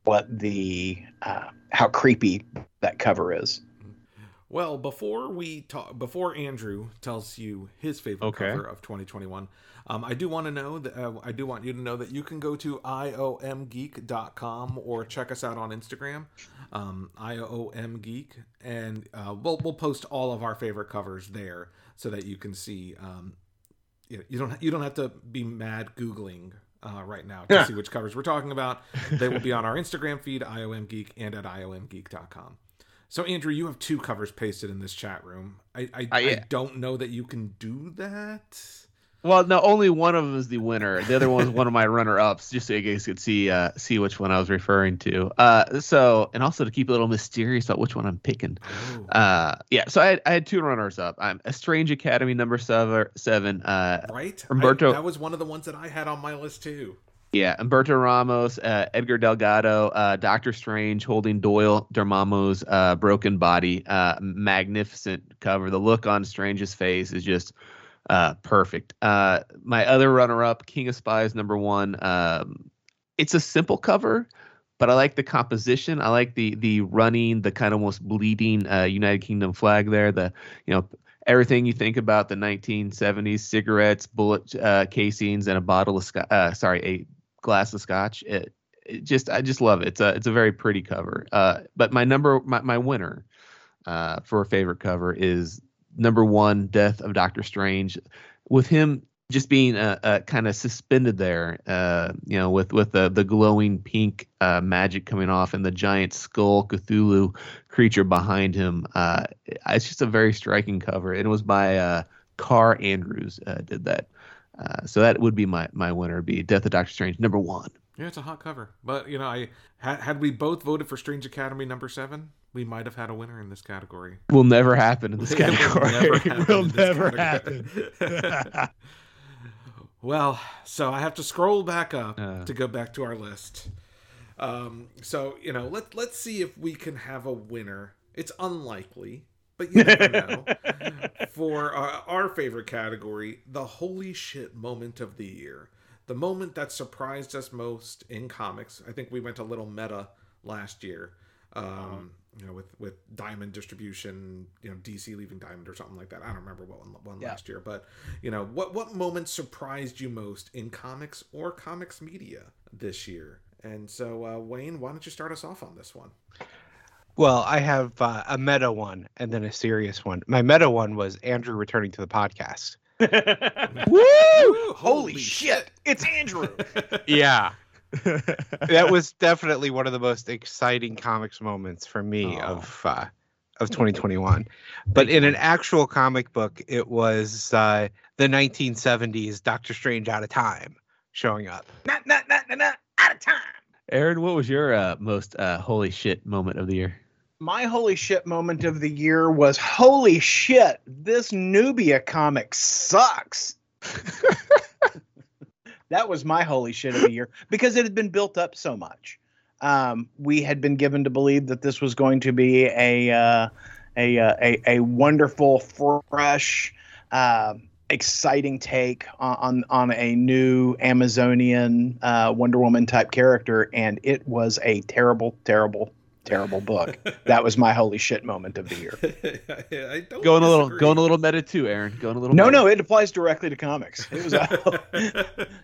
A: what the uh, how creepy that cover is.
B: Well, before we talk, before Andrew tells you his favorite
D: Okay.
B: cover of 2021, um, I do want to know that uh, I do want you to know that you can go to iomgeek.com or check us out on Instagram, um, iomgeek, and uh, we'll we'll post all of our favorite covers there so that you can see. Um, you, know, you don't you don't have to be mad googling uh, right now to
A: Yeah.
B: see which covers we're talking about. They will be on our Instagram feed, iomgeek, and at iomgeek.com. So Andrew, you have two covers pasted in this chat room. I I,
D: Uh,
B: I don't know that you can do that.
D: Well, no, only one of them is the winner. The other one's one of my runner-ups, just so you guys could see uh, see which one I was referring to. Uh, so, and also to keep a little mysterious about which one I'm picking.
B: Oh,
D: Uh, yeah, so I had, I had two runners-up. I'm a Strange Academy number seven. Seven. Uh,
B: right,
D: Humberto-
B: I- that was one of the ones that I had on my list too.
D: yeah, Humberto Ramos, uh, Edgar Delgado, uh, Doctor Strange holding Doyle Dormammu's uh, broken body. Uh, magnificent cover. The look on Strange's face is just uh, perfect. Uh, my other runner-up, King of Spies number one. Um, it's a simple cover, but I like the composition. I like the the running, the kind of almost bleeding uh, United Kingdom flag there. The you know everything you think about the 1970s cigarettes, bullet uh, casings, and a bottle of scotch. Uh, sorry, a glass of scotch. It, it just I just love it. It's a it's a very pretty cover. Uh, but my number my my winner uh, for a favorite cover is number one, Death of Doctor Strange, with him just being uh, uh, kind of suspended there, uh, you know, with with the the glowing pink uh, magic coming off and the giant skull Cthulhu creature behind him. It's just a very striking cover. And it was by Kaare Andrews did that. So that would be my my winner. Be Death of Doctor Strange number one.
B: Yeah, it's a hot cover. But you know, I had, had we both voted for Strange Academy number seven, we might have had a winner in this category.
D: Will never happen in this
B: It will never happen
C: Will never
B: category. [laughs] [laughs] well, so I have to scroll back up
D: Uh.
B: to go back to our list. Um, so you know, let let's see if we can have a winner. It's unlikely, but you never [laughs] know. For uh, our favorite category, the holy shit moment of the year, the moment that surprised us most in comics. I think we went a little meta last year. Um, you know, with with Diamond distribution, you know, DC leaving Diamond or something like that. I don't remember what one, one
A: Yeah.
B: last year, but you know, what what moment surprised you most in comics or comics media this year? And so, uh, Wayne, why don't you start us off on this one?
C: Well, I have uh, a meta one and then a serious one. My meta one was Andrew returning to the podcast.
A: Woo! Holy shit! It's Andrew. [laughs]
C: Yeah. that was definitely one of the most exciting comics moments for me
B: Aw.
C: of uh, of 2021. But in an actual comic book, it was uh, the 1970s Doctor Strange out of time showing up.
A: not, not, not, not, not, out of time.
D: Aaron, what was your uh, most uh, holy shit moment of the year?
A: My holy shit moment of the year was holy shit, this Nubia comic sucks. [laughs] that was my holy shit of the year because it had been built up so much. Um, we had been given to believe that this was going to be a uh, a, uh, a a wonderful, fresh, um exciting take on, on on a new Amazonian uh, Wonder Woman type character, and it was a terrible, terrible, terrible book. that was my holy shit moment of the year. [laughs]
B: I don't
D: Going a little, going a little meta too, Aaron. Going a little.
A: No,
D: meta.
A: no, it applies directly to comics. It was [laughs]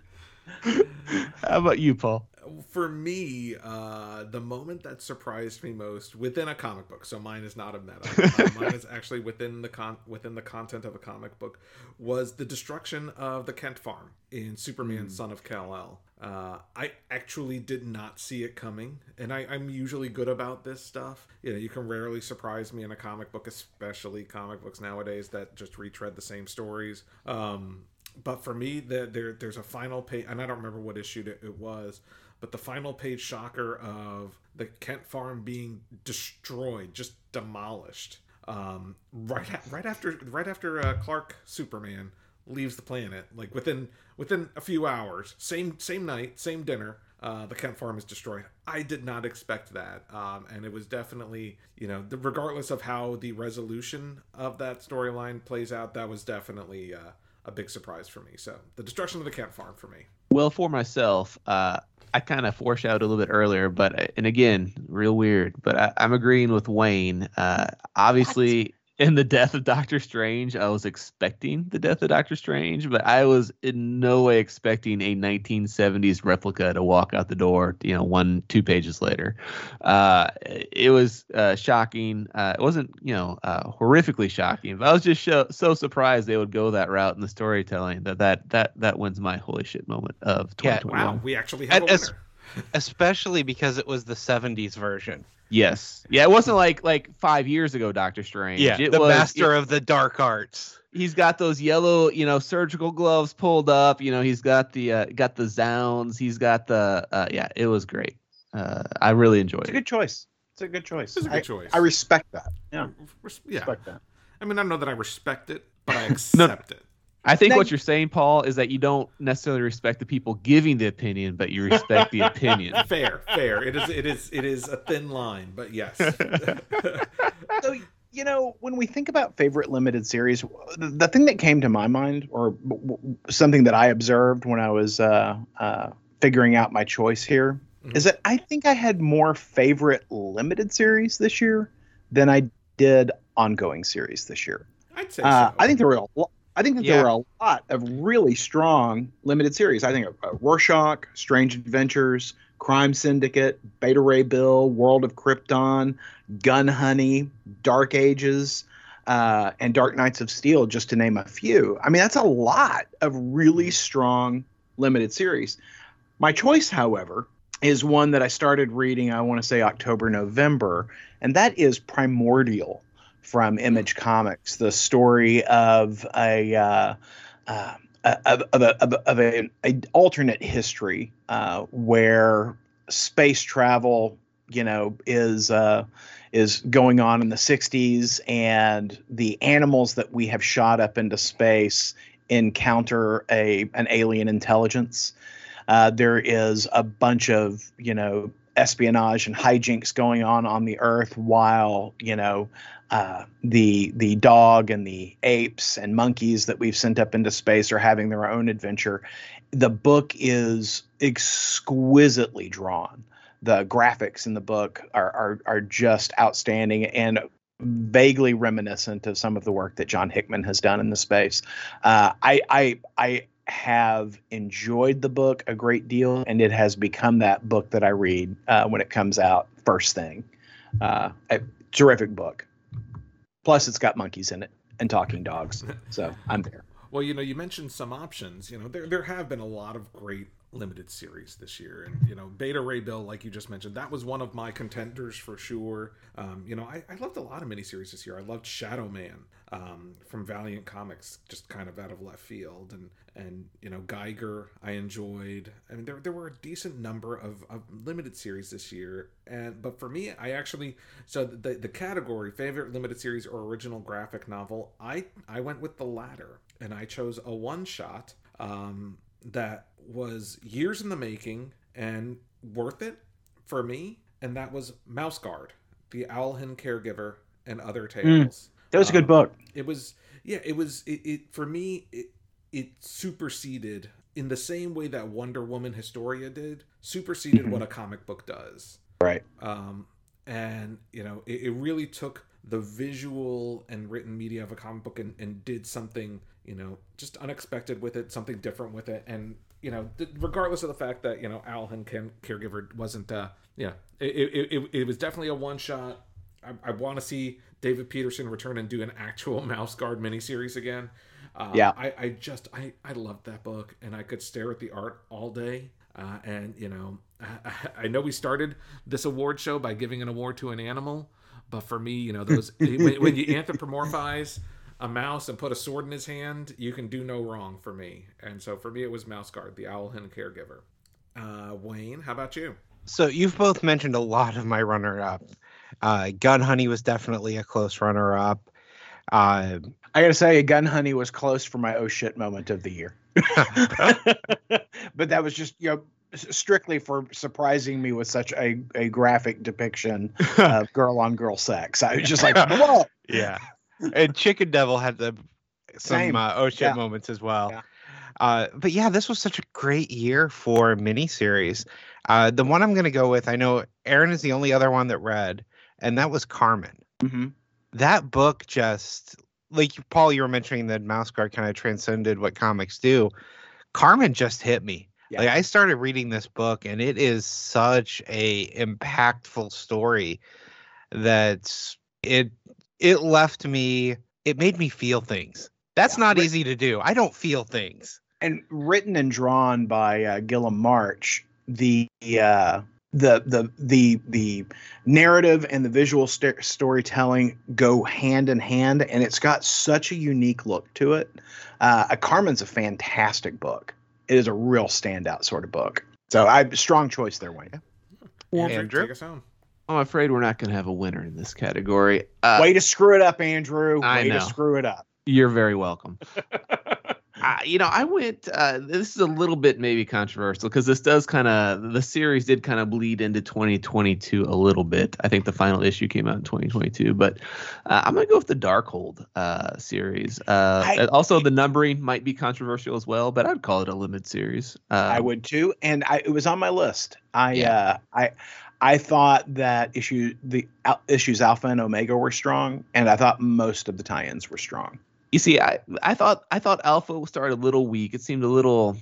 A: [laughs]
D: How about you, Paul?
B: For me, uh, the moment that surprised me most within a comic book, so mine is not a meta. uh, [laughs] mine is actually within the con- within the content of a comic book, was the destruction of the Kent farm in Superman: Son of Kal El. Uh, I actually did not see it coming, and I, I'm usually good about this stuff. You know, you can rarely surprise me in a comic book, especially comic books nowadays that just retread the same stories. Um, but for me, the, there there's a final page, and I don't remember what issue it was, but the final page shocker of the Kent farm being destroyed, just demolished, um, right right after right after uh, Clark Superman leaves the planet, like within within a few hours, same same night, same dinner. Uh, the Kent farm is destroyed. I did not expect that, um, and it was definitely, you know, the, regardless of how the resolution of that storyline plays out, that was definitely uh, a big surprise for me. So the destruction of the Kent farm for me.
D: Well, for myself, uh, I kind of foreshadowed a little bit earlier, but and again, real weird. But I, I'm agreeing with Wayne. Uh, obviously, in the death of Doctor Strange, I was expecting the death of Doctor Strange, but I was in no way expecting a 1970s replica to walk out the door. You know, one two pages later, uh, it was uh, shocking. Uh, it wasn't you know uh, horrifically shocking, but I was just so, so surprised they would go that route in the storytelling that that that that wins my holy shit moment of
C: Yeah,
D: 2021.
B: Wow, we actually have a winner. [laughs]
C: Especially because it was the 70s version.
D: Yes. Yeah, it wasn't like like five years ago, Doctor Strange.
C: Yeah,
D: it
C: the
D: was,
C: master
D: it-
C: of the dark arts.
D: he's got those yellow, you know, surgical gloves pulled up. You know, he's got the uh, got the zounds. He's got the uh, yeah. It was great. Uh, I really enjoyed it.
A: It's a good choice. It's a good choice.
B: It's a good
A: I,
B: choice.
A: I respect that. Yeah,
B: Res- yeah.
A: respect that.
B: I mean, I don't know that I respect it, but I [laughs] accept it.
D: I think
A: Now
D: what
A: you-
D: you're saying, Paul, is that you don't necessarily respect the people giving the opinion, but you respect the opinion. [laughs]
B: Fair, fair. It is, it is, it is a thin line, but yes. [laughs]
A: So you know, when we think about favorite limited series, the, the thing that came to my mind, or w- w- something that I observed when I was uh, uh, figuring out my choice here, is
B: Mhm.
A: that I think I had more favorite limited series this year than I did ongoing series this year.
B: I'd say
A: Uh,
B: so.
A: I think there were a lo- I think that
C: Yeah.
A: there were a lot of really strong limited series. I think of uh, Rorschach, Strange Adventures, Crime Syndicate, Beta Ray Bill, World of Krypton, Gun Honey, Dark Ages, uh, and Dark Knights of Steel, just to name a few. I mean, that's a lot of really strong limited series. My choice, however, is one that I started reading, I want to say October, November, and that is Primordial from Image Comics, the story of a uh, uh, of, of, a, of, of a, a alternate history uh, where space travel, you know, is uh, is going on in the 60s, and the animals that we have shot up into space encounter a an alien intelligence. Uh, there is a bunch of you know espionage and hijinks going on on the Earth while you know uh, the the dog and the apes and monkeys that we've sent up into space are having their own adventure. The book is exquisitely drawn. The graphics in the book are are, are just outstanding and vaguely reminiscent of some of the work that John Hickman has done in the space. Uh, I I I have enjoyed the book a great deal, and it has become that book that I read uh, when it comes out first thing. Uh, a terrific book. Plus, it's got monkeys in it and talking dogs, so I'm there.
B: Well, you know, you mentioned some options. You know, there there have been a lot of great limited series this year, and you know, Beta Ray Bill, like you just mentioned, that was one of my contenders for sure. Um, you know, I, I loved a lot of miniseries this year. I loved Shadow Man um, from Valiant Comics, just kind of out of left field, and and you know, Geiger, I enjoyed. I mean, there there were a decent number of, of limited series this year, and but for me, I actually so the the category favorite limited series or original graphic novel, I I went with the latter, and I chose a one shot. Um, that was years in the making and worth it for me, and that was Mouse Guard, the Owlhen caregiver, and other tales. Mm,
A: that was a good um, book.
B: It was, yeah, it was. It, it for me, it it superseded in the same way that Wonder Woman Historia did, superseded mm-hmm. what a comic book does.
A: Right.
B: Um, and you know, it, it really took the visual and written media of a comic book and, and did something you know just unexpected with it something different with it and you know, regardless of the fact that you know Owlhen can, caregiver wasn't, uh, yeah, it, it, it, it was definitely a one shot. I, I want to see David Petersen return and do an actual [laughs] Mouse Guard miniseries again. Uh, yeah, I, I just I I loved that book, and I could stare at the art all day. Uh, and you know, I, [laughs] I know we started this award show by giving an award to an animal, but for me, you know, those [laughs] when, when you anthropomorphize a mouse and put a sword in his hand, you can do no wrong for me. And so for me, it was Mouse Guard, the Owlhen caregiver. Uh, Wayne, how about you?
C: So you've both mentioned a lot of my runner-up. Uh, Gun Honey was definitely a close runner-up. Uh,
A: I gotta say, Gun Honey was close for my oh shit moment of the year. [laughs] but that was just you know strictly for surprising me with such a, a graphic depiction [laughs] of girl on girl sex. I was just like, whoa.
C: Yeah and Chicken Devil had the some uh, oh shit yeah. moments as well. Yeah. Uh, but yeah, this was such a great year for miniseries. Uh, the one I'm going to go with, I know Aaron is the only other one that read, and that was Carmen.
A: Mm-hmm.
C: That book just, like Paul, you were mentioning that Mouse Guard kind of transcended what comics do. Carmen just hit me. Yeah. Like I started reading this book, and it is such a impactful story that it it left me it made me feel things. That's yeah, not written, easy to do. I don't feel things.
A: And written and drawn by uh, Guillem March the uh, the the the the narrative and the visual st- storytelling go hand in hand and it's got such a unique look to it. Uh, carmen's a fantastic book. It is a real standout sort of book. So i strong choice there wayne.
B: Yeah. andrew, andrew? take us home
D: I'm afraid we're not going to have a winner in this category.
A: Uh, Way to screw it up, Andrew. Way I know. to screw it up.
D: You're very welcome. [laughs] uh, you know, I went. Uh, this is a little bit maybe controversial because this does kind of the series did kind of bleed into 2022 a little bit. I think the final issue came out in 2022, but uh, I'm gonna go with the Darkhold uh, series. Uh, I, also, the numbering might be controversial as well, but I'd call it a limited series.
A: Um, I would too, and I, it was on my list. I yeah. I I thought that issue the issues Alpha and Omega were strong, and I thought most of the tie-ins were strong.
D: You see, I I thought I thought Alpha started a little weak. It seemed a little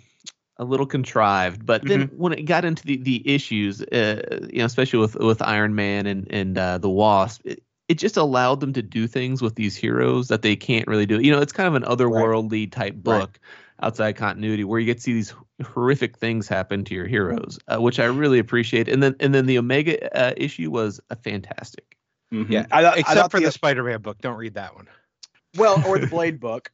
D: a little contrived, but then mm-hmm. when it got into the the issues, uh, you know, especially with with Iron Man and and uh, the Wasp. It, it just allowed them to do things with these heroes that they can't really do. You know, it's kind of an otherworldly right. type book. Right outside continuity where you get to see these horrific things happen to your heroes, uh, which I really appreciate. And then and then the Omega uh, issue was a fantastic.
C: Mm-hmm. Yeah, I, except I for the, the Spider-Man book. Don't read that one.
A: Well, or the [laughs] Blade book.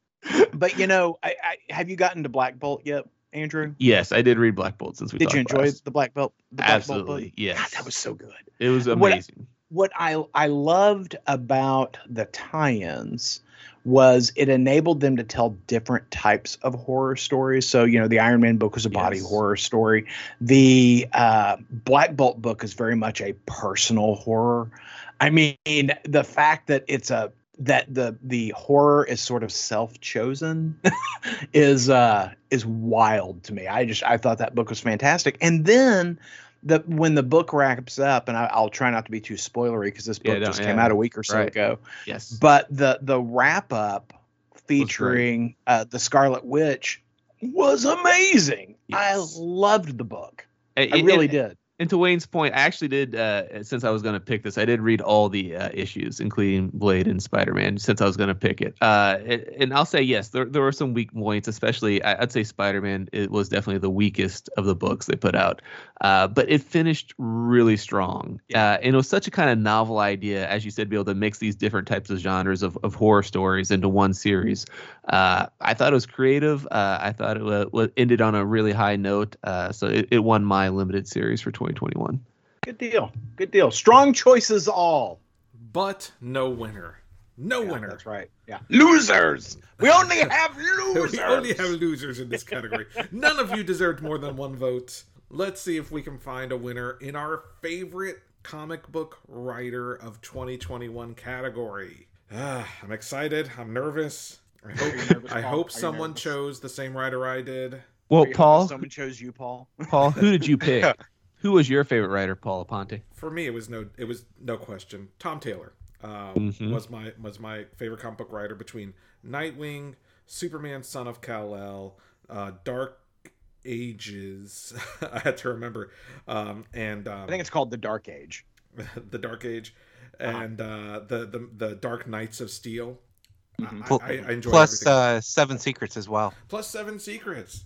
A: But you know, I, I, have you gotten to Black Bolt yet, Andrew?
D: Yes, I did read Black Bolt since we.
A: Did you enjoy
D: last.
A: the Black Belt? The Black Bolt book?
D: Absolutely, yes.
A: God, that was so good.
D: It was
A: What-
D: amazing.
A: what I I loved about the tie-ins was it enabled them to tell different types of horror stories. So you know, the Iron Man book was a body
D: Yes.
A: horror story. The uh, Black Bolt book is very much a personal horror. I mean, the fact that it's a that the the horror is sort of self-chosen [laughs] is uh is wild to me. I just I thought that book was fantastic. And then the when the book wraps up, and I, I'll try not to be too spoilery because this book
D: don't-
A: just
D: yeah,
A: came out a week or so
D: right.
A: ago.
D: yes.
A: But the the wrap up featuring uh, the Scarlet Witch was amazing. I loved the book. I really
D: and-
A: did.
D: And to Wayne's point, I actually did. Uh, since I was going to pick this, I did read all the uh, issues, including Blade and Spider Man. Since I was going to pick it, uh, and, and I'll say yes, there there were some weak points. Especially, I- I'd say Spider Man. It was definitely the weakest of the books they put out, uh, but it finished really strong. Uh, and it was such a kind of novel idea, as you said, be able to mix these different types of genres of, of horror stories into one series. Uh, I thought it was creative. Uh, I thought it wa- ended on a really high note. Uh, so it, it won my limited series for 2021.
A: Good deal. Good deal. Strong choices all.
B: But no winner. No
A: Yeah,
B: winner.
A: That's right. Yeah. Losers. We only have losers. [laughs]
B: We only have losers in this category. None of you deserved more than one vote. Let's see if we can find a winner in our favorite comic book writer of 2021 category. Ah, I'm excited. I'm nervous. I hope,
A: nervous,
B: I hope someone chose the same writer I did.
D: Well, Paul,
A: Someone chose you, Paul.
D: Paul, who did you pick? [laughs] who was your favorite writer, Paul Aponte?
B: For me, it was no, it was no question. Tom Taylor um,
D: Mhm.
B: was my was my favorite comic book writer between Nightwing, Superman, Son of Kal El, uh, Dark Ages. [laughs] I had to remember, um, and um,
A: I think it's called the Dark Age. [laughs]
B: the Dark Age, and uh, the, the the Dark Knights of Steel.
A: Mhm.
B: I, I, I enjoy
C: Plus uh, Seven Secrets as well.
B: Plus seven secrets.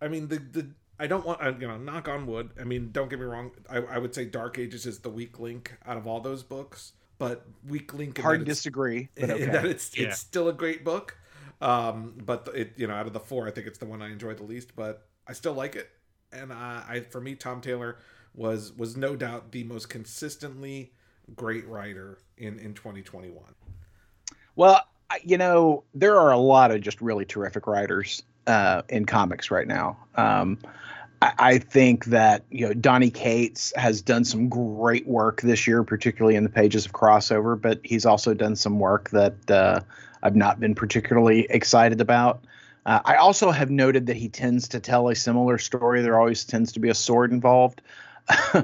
B: I mean, the the I don't want uh, you know knock on wood. I mean, don't get me wrong. I, I would say Dark Ages is the weak link out of all those books, but weak link. in
A: Hard to disagree, but [laughs]
B: in that it's
C: Yeah.
B: it's still a great book. Um, but it you know out of the four, I think it's the one I enjoyed the least. But I still like it, and I, I for me, Tom Taylor was was no doubt the most consistently great writer in in 2021.
A: Well, you know, there are a lot of just really terrific writers uh, in comics right now. Um, I, I think that you know Donny Cates has done some great work this year, particularly in the pages of crossover. But he's also done some work that uh, I've not been particularly excited about. Uh, I also have noted that he tends to tell a similar story. There always tends to be a sword involved. [laughs]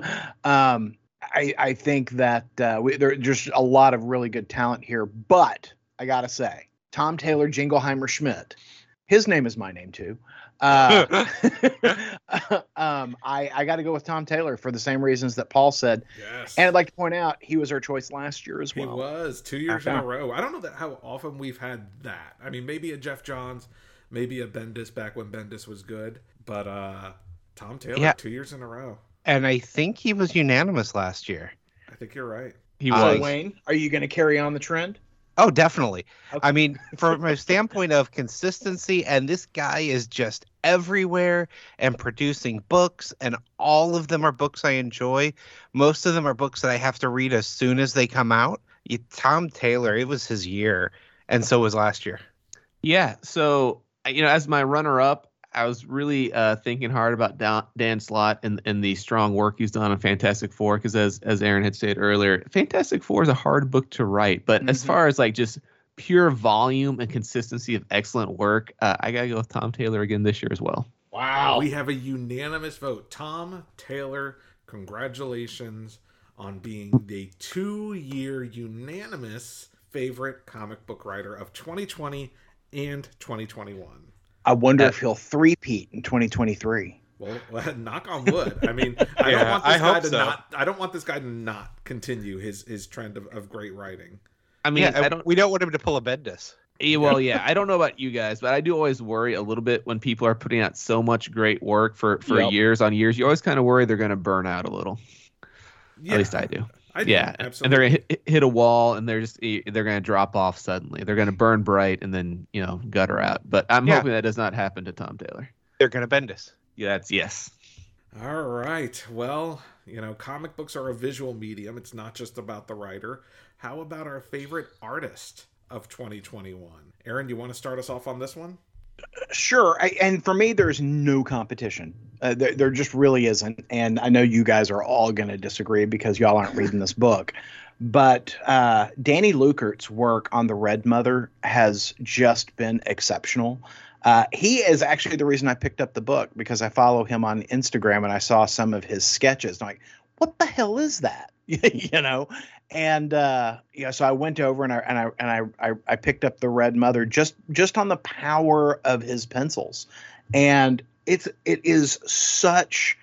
A: um, I, I think that uh, we, there's just a lot of really good talent here, but I gotta say, Tom Taylor Jingleheimer Schmidt, his name is my name too. Uh, [laughs] [laughs] um, I, I got to go with Tom Taylor for the same reasons that Paul said,
B: Yes,
A: and I'd like to point out he was our choice last year as well.
B: He was two years in a row. I don't know that how often we've had that. I mean, maybe a Geoff Johns, maybe a Bendis back when Bendis was good, but uh Tom Taylor
C: Yeah.
B: two years in a row.
C: And I think he was unanimous last year.
B: I think you're right.
D: He
C: Uh,
A: So
D: was.
A: Wayne, are you going to carry on the trend?
C: Oh, definitely.
A: Okay.
C: I mean, from a [laughs] standpoint of consistency, and this guy is just everywhere and producing books, and all of them are books I enjoy. Most of them are books that I have to read as soon as they come out. You, Tom Taylor, it was his year, and so was last year.
D: Yeah. So you know, as my runner-up, I was really uh, thinking hard about Dan, Dan Slott and and the strong work he's done on Fantastic Four. Because as as Aaron had said earlier, Fantastic Four is a hard book to write. But as
A: Mhm.
D: far as like just pure volume and consistency of excellent work, uh, I gotta go with Tom Taylor again this year as well.
A: Wow.
B: We have a unanimous vote. Tom Taylor, congratulations on being the two-year unanimous favorite comic book writer of 2020 and 2021.
A: I wonder
C: Uh,
A: if he'll three-peat in 2023. [laughs]
B: Well, knock on wood. I mean, I don't want this
C: I
B: guy
C: hope
B: to
C: so.
B: not. I don't want this guy to not continue his his trend of, of great writing.
D: I mean,
C: yeah,
D: I don't.
C: we don't want him to pull a Bendis.
D: Well, yeah, I don't know about you guys, but I do always worry a little bit when people are putting out so much great work for for
A: Yep.
D: years on years. You always kind of worry they're going to burn out a little.
B: Yeah,
D: At least I do.
B: I
D: yeah,
B: absolutely.
D: and they're gonna hit, hit a wall, and they're just they're gonna drop off suddenly. They're gonna burn bright, and then you know gutter out. But I'm
C: Yeah.
D: hoping that does not happen to Tom Taylor.
C: They're gonna bend us.
D: Yeah, that's yes.
B: All right. Well, you know, comic books are a visual medium. It's not just about the writer. How about our favorite artist of 2021? Aaron, you want to start us off on this one?
A: Sure, I, and for me, there's no competition. Uh, there, there just really isn't, and I know you guys are all going to disagree because y'all aren't reading this book. But uh, Danny Luckert's work on the Red Mother has just been exceptional. Uh, he is actually the reason I picked up the book because I follow him on Instagram and I saw some of his sketches. I'm like, what the hell is that? [laughs] you know, and uh, yeah, so I went over and I and I and I, I I picked up the Red Mother just just on the power of his pencils, and it's it is such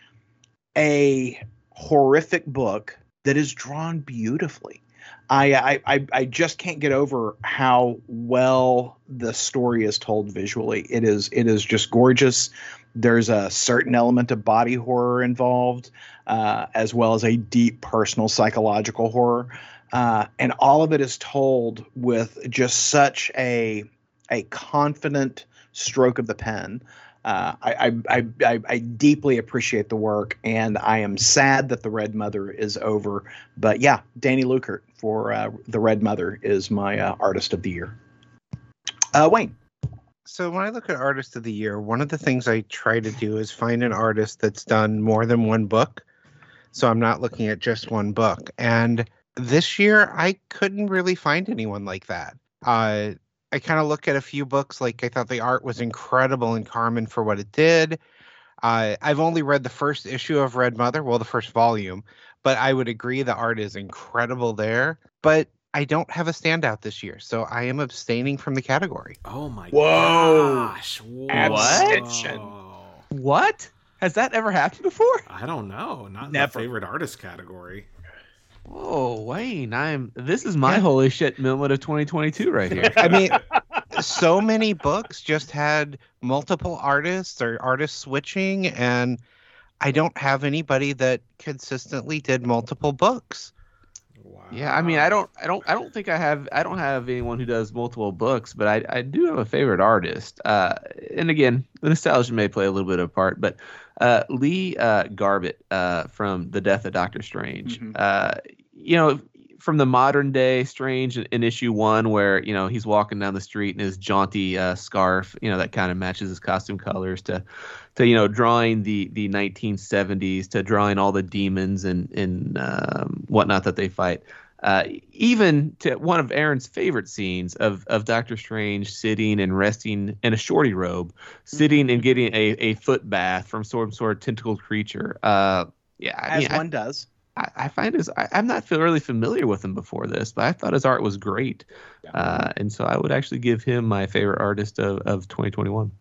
A: a horrific book that is drawn beautifully. I, I I just can't get over how well the story is told visually. It is it is just gorgeous. There's a certain element of body horror involved, uh, as well as a deep personal psychological horror, uh, and all of it is told with just such a a confident stroke of the pen. Uh, I, I, I, I, deeply appreciate the work, and I am sad that the Red Mother is over. But yeah, Danny Luckert for uh, the Red Mother is my uh, artist of the year. Uh, Wayne.
C: So when I look at artist of the year, one of the things I try to do is find an artist that's done more than one book. So I'm not looking at just one book. And this year I couldn't really find anyone like that. I kind of look at a few books like I thought the art was incredible in Carmen for what it did. Uh, I've only read the first issue of Red Mother, well, the first volume, but I would agree the art is incredible there. But I don't have a standout this year, so I am abstaining from the category.
B: Oh my
A: Whoa.
B: gosh.
A: Abstention.
B: Whoa.
D: What has that ever happened before?
B: I don't know. Not in
A: Never.
B: the favorite artist category.
D: Oh, Wayne, I'm. This is my holy shit moment of 2022 right here.
C: I mean, [laughs] so many books just had multiple artists or artists switching, and I don't have anybody that consistently did multiple books.
B: Wow.
D: Yeah, I mean, I don't, I don't, I don't think I have, I don't have anyone who does multiple books, but I, I do have a favorite artist. Uh, and again, the nostalgia may play a little bit of a part, but uh, Lee uh, Garbett uh, from The Death of Doctor Strange.
A: Mhm.
D: Uh, you know, from the modern day Strange in, in issue one, where you know he's walking down the street in his jaunty uh, scarf, you know that kind of matches his costume colors, to to you know drawing the the 1970s, to drawing all the demons and and um, whatnot that they fight. Uh, even to one of Aaron's favorite scenes of, of Doctor Strange sitting and resting in a shorty robe, sitting and getting a, a foot bath from some sort of tentacled creature. Uh, yeah, I
A: As
D: mean, I-
A: one does.
D: I, I find his I, I'm not feel really familiar with him before this, but I thought his art was great,
A: Yeah.
D: uh, and so I would actually give him my favorite artist of, of 2021.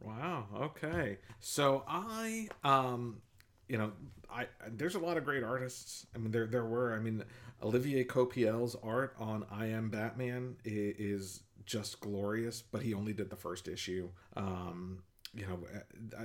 B: Wow. Okay. So I, um, you know, I there's a lot of great artists. I mean, there there were. I mean, Olivier Coipel's art on I Am Batman is, just glorious, but he only did the first issue. Um, you know, uh,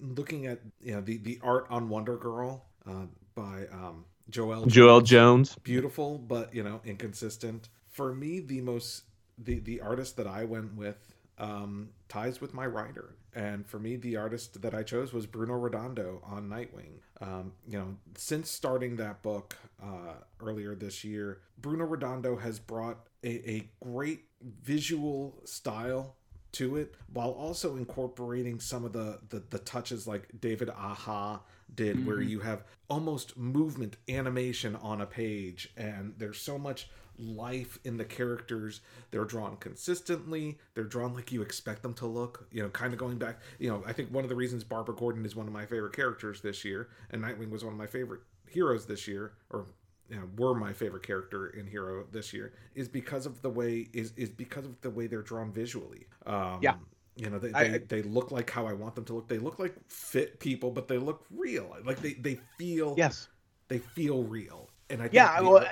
B: looking at you know the the art on Wonder Girl uh, by um, Joel
D: Joel
B: Jones
D: Jones.
B: beautiful but you know inconsistent for me the most the the artist that i went with um ties with my writer. And for me the artist that i chose was bruno redondo on nightwing. Um you know since starting that book uh earlier this year bruno redondo has brought a, a great visual style to it while also incorporating some of the the, the touches like david aja did where you have almost movement animation on a page and there's so much life in the characters. They're drawn consistently. They're drawn like you expect them to look you know kind of going back you know i think one of the reasons barbara gordon is one of my favorite characters this year and nightwing was one of my favorite heroes this year or you know, were my favorite character in hero this year is because of the way is is because of the way they're drawn visually. Um
A: Yeah.
B: you know they,
A: I-
B: they, they look like how i want them to look. They look like fit people but they look real. Like they they feel
A: Yes.
B: they feel real. And i think
A: Yeah, well,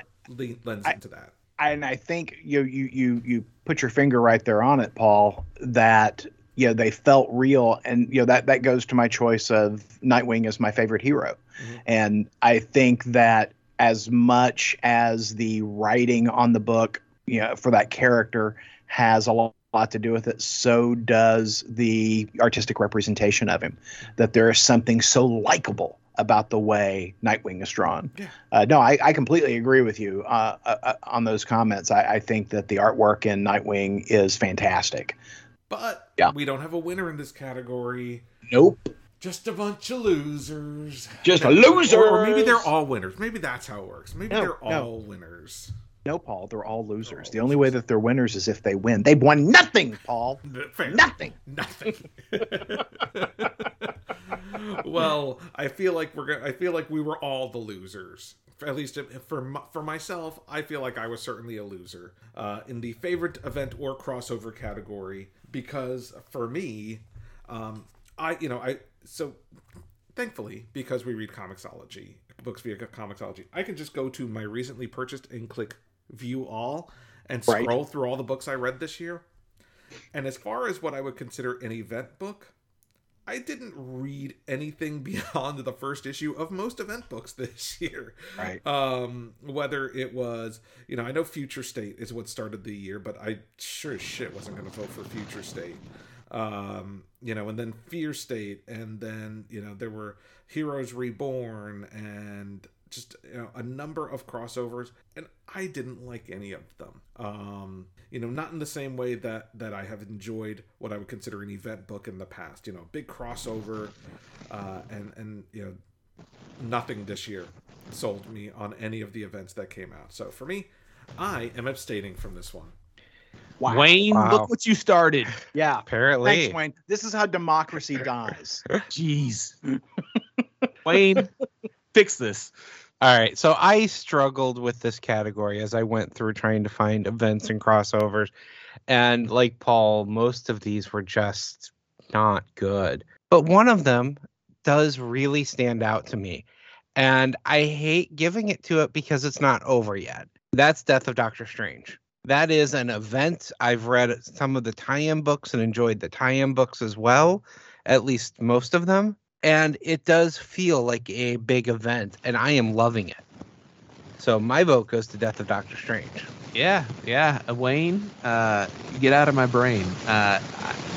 B: lends
A: I-
B: into that
A: and I think you you you you put your finger right there on it, Paul. That you know they felt real, and you know that that goes to my choice of Nightwing as my favorite hero,
B: Mhm.
A: and I think that as much as the writing on the book, you know, for that character has a lot, lot to do with it. So does the artistic representation of him. That there is something so likable about the way Nightwing is drawn.
B: Yeah.
A: Uh, no, I, I completely agree with you uh, uh, uh, on those comments. I, I think that the artwork in Nightwing is fantastic.
B: But
A: Yeah.
B: we don't have a winner in this category.
A: Nope.
B: Just a bunch of losers.
A: Just a
B: Or-
A: losers.
B: Or, maybe they're all winners. Maybe that's how it works. Maybe
A: No,
B: they're
A: no.
B: all winners.
A: No, Paul, they're all losers. The only way that they're winners is if they win. They've won nothing, Paul.
B: Fair.
A: Nothing.
B: Nothing. [laughs] [laughs] well, I feel like we're gonna. I feel like we were all the losers. At least for for myself, I feel like I was certainly a loser uh, in the favorite event or crossover category because for me, um, I you know I so thankfully because we read Comixology books via Comixology, I can just go to my recently purchased and click view all and
A: Right.
B: scroll through all the books I read this year. And as far as what I would consider an event book, I didn't read anything [laughs] beyond the first issue of most event books this year.
A: Right.
B: Um, whether it was, you know, I know Future State is what started the year, but I sure as shit wasn't going to vote for Future State. Um, you know, and then Fear State, and then you know there were Heroes Reborn, and just you know a number of crossovers, and I didn't like any of them. Um, you know, not in the same way that that I have enjoyed what I would consider an event book in the past. You know, big crossover, uh, and and you know nothing this year sold me on any of the events that came out. So for me, I am abstaining from this one.
A: Wow.
D: Wayne,
C: Wow.
D: look what you started.
A: Yeah.
C: Apparently.
A: Thanks, Wayne. This is how democracy dies. [laughs]
D: Jeez. [laughs] Wayne, fix this.
C: All right, so I struggled with this category as I went through trying to find events and crossovers. And like Paul, most of these were just not good. But one of them does really stand out to me. And I hate giving it to it because it's not over yet. That's Death of Doctor Strange. That is an event. I've read some of the tie in books and enjoyed the tie in books as well, at least most of them and it does feel like a big event and i am loving it so my vote goes to death of doctor strange
D: Yeah, yeah. Uh, Wayne, uh, get out of my brain. Uh,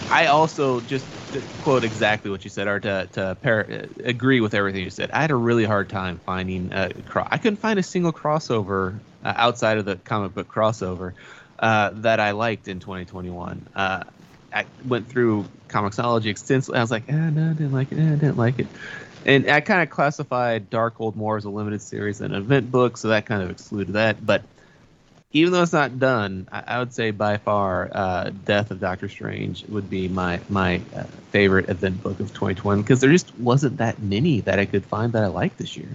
D: I also just quote exactly what you said, or to to par- uh, agree with everything you said. I had a really hard time finding. Uh, cro- I couldn't find a single crossover uh, outside of the comic book crossover uh, that I liked in 2021. Uh, I went through Comixology extensively. I was like, eh, no, I didn't like it. Eh, I didn't like it. And I kind of classified Darkhold More as a limited series and an event book, so that kind of excluded that. But even though it's not done, I, I would say by far, uh, Death of Doctor Strange would be my my uh, favorite event book of 2020 because there just wasn't that many that I could find that I liked this year.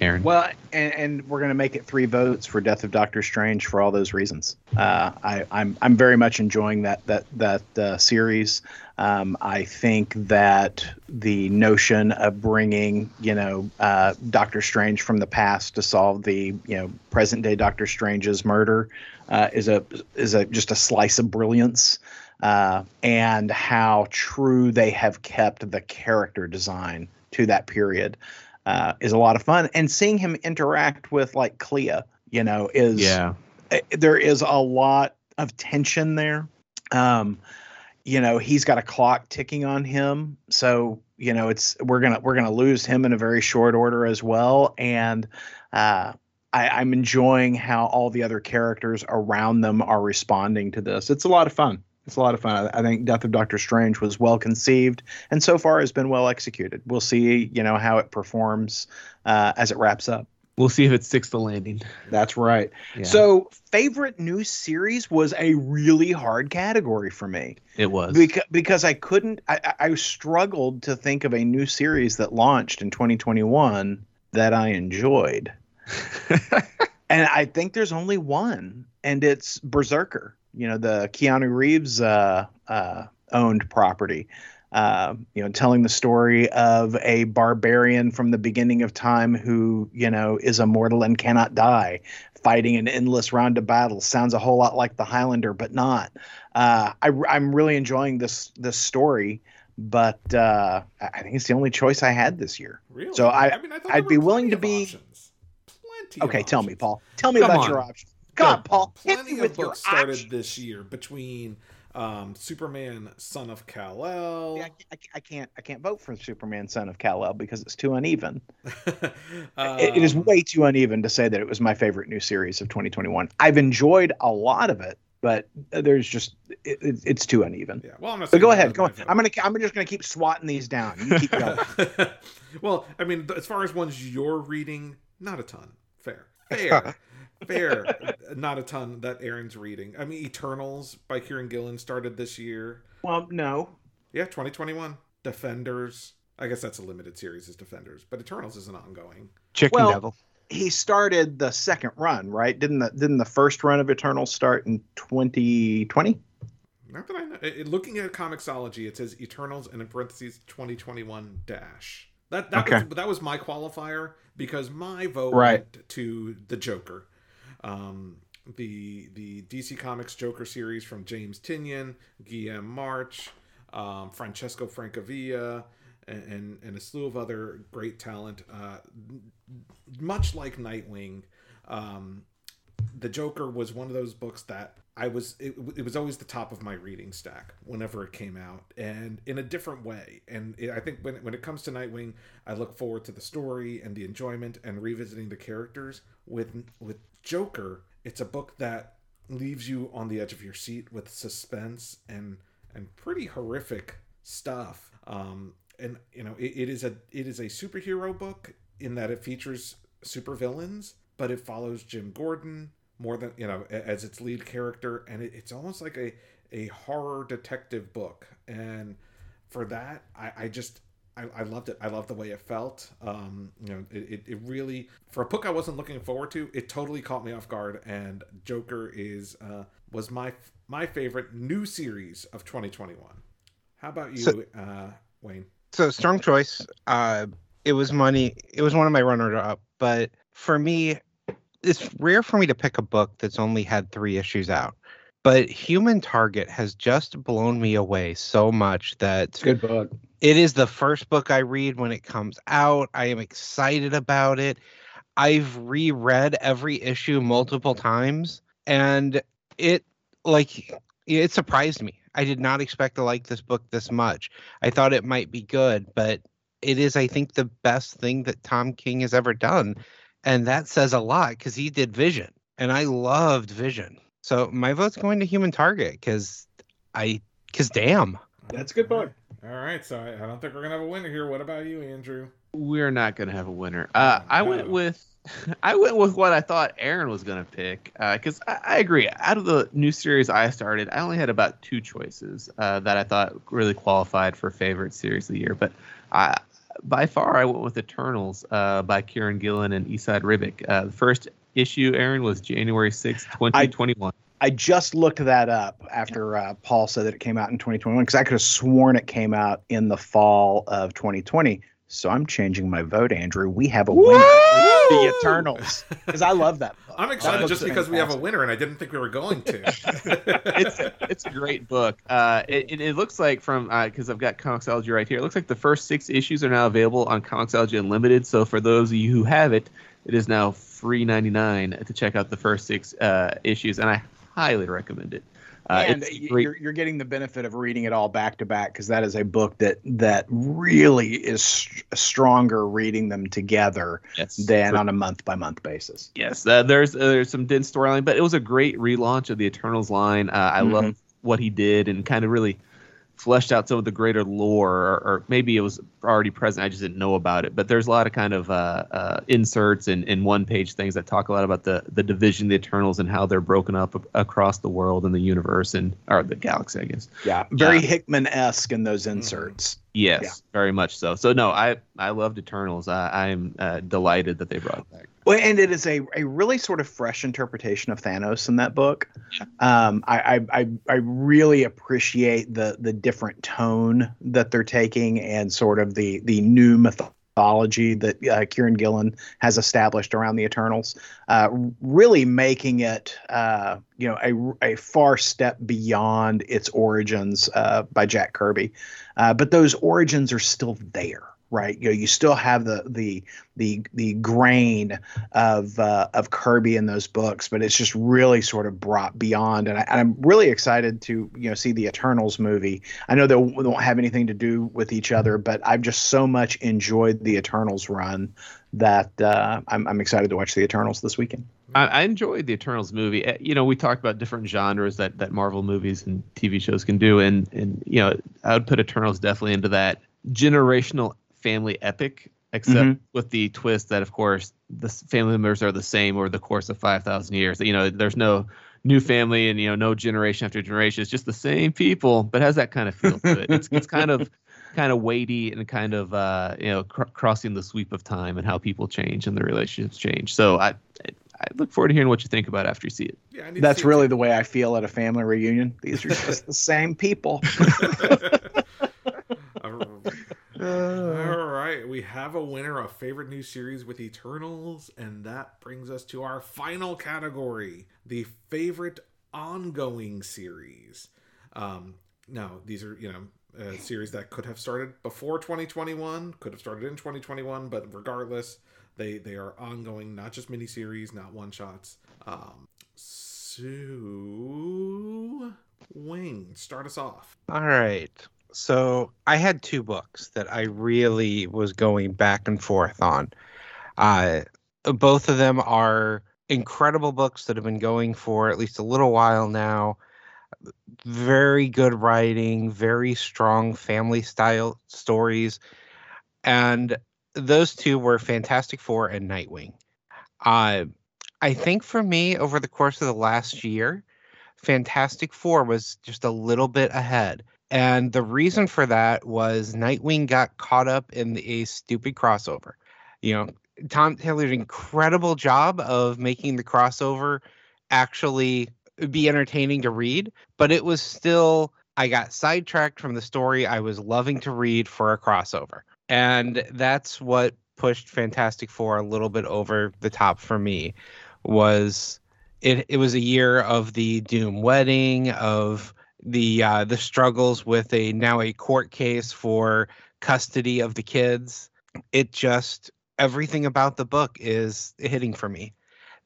D: Aaron,
A: Well, and, and we're going to make it three votes for Death of Doctor Strange for all those reasons. Uh, I, I'm I'm very much enjoying that that that uh, series. Um, I think that the notion of bringing you know uh, Doctor Strange from the past to solve the you know present day Doctor Strange's murder uh, is a is a just a slice of brilliance. Uh, and how true they have kept the character design to that period uh, is a lot of fun. And seeing him interact with like Clea, you know, is
D: yeah,
A: eh, there is a lot of tension there. Um, you know, he's got a clock ticking on him, so you know it's we're gonna we're gonna lose him in a very short order as well. And uh, I, I'm enjoying how all the other characters around them are responding to this. It's a lot of fun. It's a lot of fun. I, think Death of Doctor Strange was well conceived and so far has been well executed. We'll see, you know, how it performs uh, as it wraps up.
D: we'll see if it sticks the landing.
A: That's right.
D: Yeah,
A: So, favorite new series was a really hard category for me
D: it was.
A: because because I couldn't. I I struggled to think of a new series that launched in 2021 that I enjoyed, [laughs] and I think there's only one, and it's Berserker. You know, the Keanu Reeves uh, uh, owned property. Uh, you know, telling the story of a barbarian from the beginning of time who, you know, is immortal and cannot die, fighting an endless round of battles. Sounds a whole lot like the Highlander, but not. Uh, I, I'm really enjoying this this story, but uh, I I think it's the only choice I had this year.
B: Really?
A: So I-
B: mean, I
A: I'd be willing to be-
B: options. Plenty. of
A: Okay, tell me. Paul. Tell me
B: Come
A: about
B: on.
A: your options. On, Paul.
B: Plenty of books started
A: options.
B: this year between um, Superman, Son of Kal El.
A: Yeah, I, I- I can't. I can't vote for Superman, Son of Kal El, because it's too uneven. [laughs] It- it is
B: Um,
A: way too uneven to say that it was my favorite new series of 2021. I've enjoyed a lot of it, but there's just it, it, it's too uneven.
B: Yeah, well, I'm not.
A: But go ahead. Go on. I'm gonna. I'm just gonna keep swatting these down. You keep going. [laughs]
B: well, I mean, as far as ones you're reading, not a ton. Fair, [laughs] fair, fair. [laughs] Not a ton that Aaron's reading. I mean, Eternals by Kieron Gillen started this year.
A: well, no.
B: Yeah, 2021. Defenders. I guess that's a limited series as Defenders, but Eternals is an ongoing.
C: Chicken
A: Well-
C: Devil.
A: He started the second run, right? Didn't the didn't the first run of Eternals start in 2020?
B: Not that I know. It, it- looking at Comixology, it says Eternals and in parentheses 2021 dash. That that
A: Okay.
B: was that was my qualifier because my vote
A: Right.
B: went to the Joker, um, the the DC Comics Joker series from James Tynion, Guillem March, um, Francesco Francavilla, and, and and a slew of other great talent. Uh, much like Nightwing, um, the Joker was one of those books that I was it, it was always the top of my reading stack whenever it came out and in a different way and it, I think when when it comes to Nightwing I look forward to the story and the enjoyment and revisiting the characters with with Joker it's a book that leaves you on the edge of your seat with suspense and and pretty horrific stuff. Um and you know it, it is a it is a superhero book in that it features supervillains but it follows Jim Gordon more than you know as its lead character. And it, it's almost like a a horror detective book. And for that i i just I, I loved it. I loved the way it felt. Um, you know, it, it, it really for a book I wasn't looking forward to. It totally caught me off guard. And Joker is uh, was my my favorite new series of 2021. How about you,
C: So-
B: uh, Wayne?
C: So strong choice. Uh, it was money. It was one of my runner up, but for me, it's rare for me to pick a book that's only had three issues out. But Human Target has just blown me away so much that
A: Good book.
C: It is the first book I read when it comes out. I am excited about it. I've reread every issue multiple times and it like it surprised me. I did not expect to like this book this much. I thought it might be good, but it is I think the best thing that Tom King has ever done. And that says a lot cuz he did Vision and I loved Vision. So my vote's going to Human Target cuz I cuz damn.
A: That's a good book.
B: All right, so I, I don't think we're gonna have a winner here. What about you, Andrew?
D: We're not gonna have a winner. Uh, I went with [laughs] I went with what I thought Aaron was gonna pick because I, I agree. Out of the new series I started, I only had about two choices uh, that I thought really qualified for favorite series of the year. But I, by far, I went with Eternals uh, by Kieron Gillen and Esad Ribic. Uh, the first issue, Aaron, was January sixth, twenty twenty one.
A: I just looked that up after uh, Paul said that it came out in 2021 because I could have sworn it came out in the fall of 2020. So I'm changing my vote, Andrew. We have a winner. The Eternals. [laughs] Because I love that book.
B: I'm excited
A: book's
B: just because we have a winner, and I didn't think we were going to. [laughs]
D: it's it's a great book. Uh, it, it, it looks like from because I've got Comixology right here. It looks like the first six issues are now available on Comixology Unlimited. So for those of you who have it, it is now free ninety nine to check out the first six uh, issues, and I highly recommend it. Uh,
A: and
D: it's
A: y-
D: great.
A: you're, you're getting the benefit of reading it all back to back because that is a book that that really is str- stronger reading them together
D: Yes,
A: than on a month by month basis.
D: Yes, uh, there's uh, there's some dense storyline, but it was a great relaunch of the Eternals line. Uh, I
A: Mhm.
D: love what he did and kind of really fleshed out some of the greater lore, or, or maybe it was already present. I just didn't know about it. But there's a lot of kind of uh, uh, inserts and, and one page things that talk a lot about the the division, of the Eternals, and how they're broken up across the world and the universe and or the galaxy, I guess.
A: Yeah, very
D: Yeah.
A: Hickman esque in those inserts.
D: Yes,
A: Yeah.
D: very much so. So no, I I loved Eternals. I, I'm uh, delighted that they brought it back.
A: Well, and it is a, a really sort of fresh interpretation of Thanos in that book. Um, I, I, I really appreciate the the different tone that they're taking and sort of the the new mythology that uh, Kieron Gillen has established around the Eternals. Uh, really making it uh, you know a, a far step beyond its origins uh, by Jack Kirby, uh, but those origins are still there right? You know, you still have the the the the grain of uh, of Kirby in those books, but it's just really sort of brought beyond. And, I, am really excited to you know see the Eternals movie. I know they won't have anything to do with each other, but I've just so much enjoyed the Eternals run that uh, I'm, I'm excited to watch the Eternals this weekend.
D: I, I, enjoyed the Eternals movie. Eh, you know, we talked about different genres that that Marvel movies and TV shows can do, and and you know, I would put Eternals definitely into that generational family epic, except mm-hmm. with the twist that, of course, the family members are the same over the course of five thousand years. You know, there's no new family and you know no generation after generation. It's just the same people, but has that kind of feel to it. It's it's [laughs] kind of kind of weighty and kind of uh, you know cr- crossing the sweep of time and how people change and their relationships change. So I I look forward to hearing what you think about after you see it.
A: Yeah, that's really the way I feel at a family reunion. These are just the same people. [laughs] [laughs]
B: All right, we have a winner of favorite new series with Eternals, and that brings us to our final category: the favorite ongoing series. Um, now, these are you know a series that could have started before 2021, could have started in 2021, but regardless, they they are ongoing, not just miniseries, not one shots. Um, so, Wayne, start us off.
C: All right. So I had two books that I really was going back and forth on. Uh, both of them are incredible books that have been going for at least a little while now very good writing, very strong family style stories. And those two were Fantastic Four and Nightwing. Uh, I think for me, over the course of the last year, Fantastic Four was just a little bit ahead. And the reason for that was Nightwing got caught up in a stupid crossover. You know, Tom Taylor's incredible job of making the crossover actually be entertaining to read, but it was still I got sidetracked from the story I was loving to read for a crossover. And that's what pushed Fantastic Four a little bit over the top for me was it it was a year of the Doom wedding, of the uh, the struggles with a now a court case for custody of the kids. It just everything about the book is hitting for me.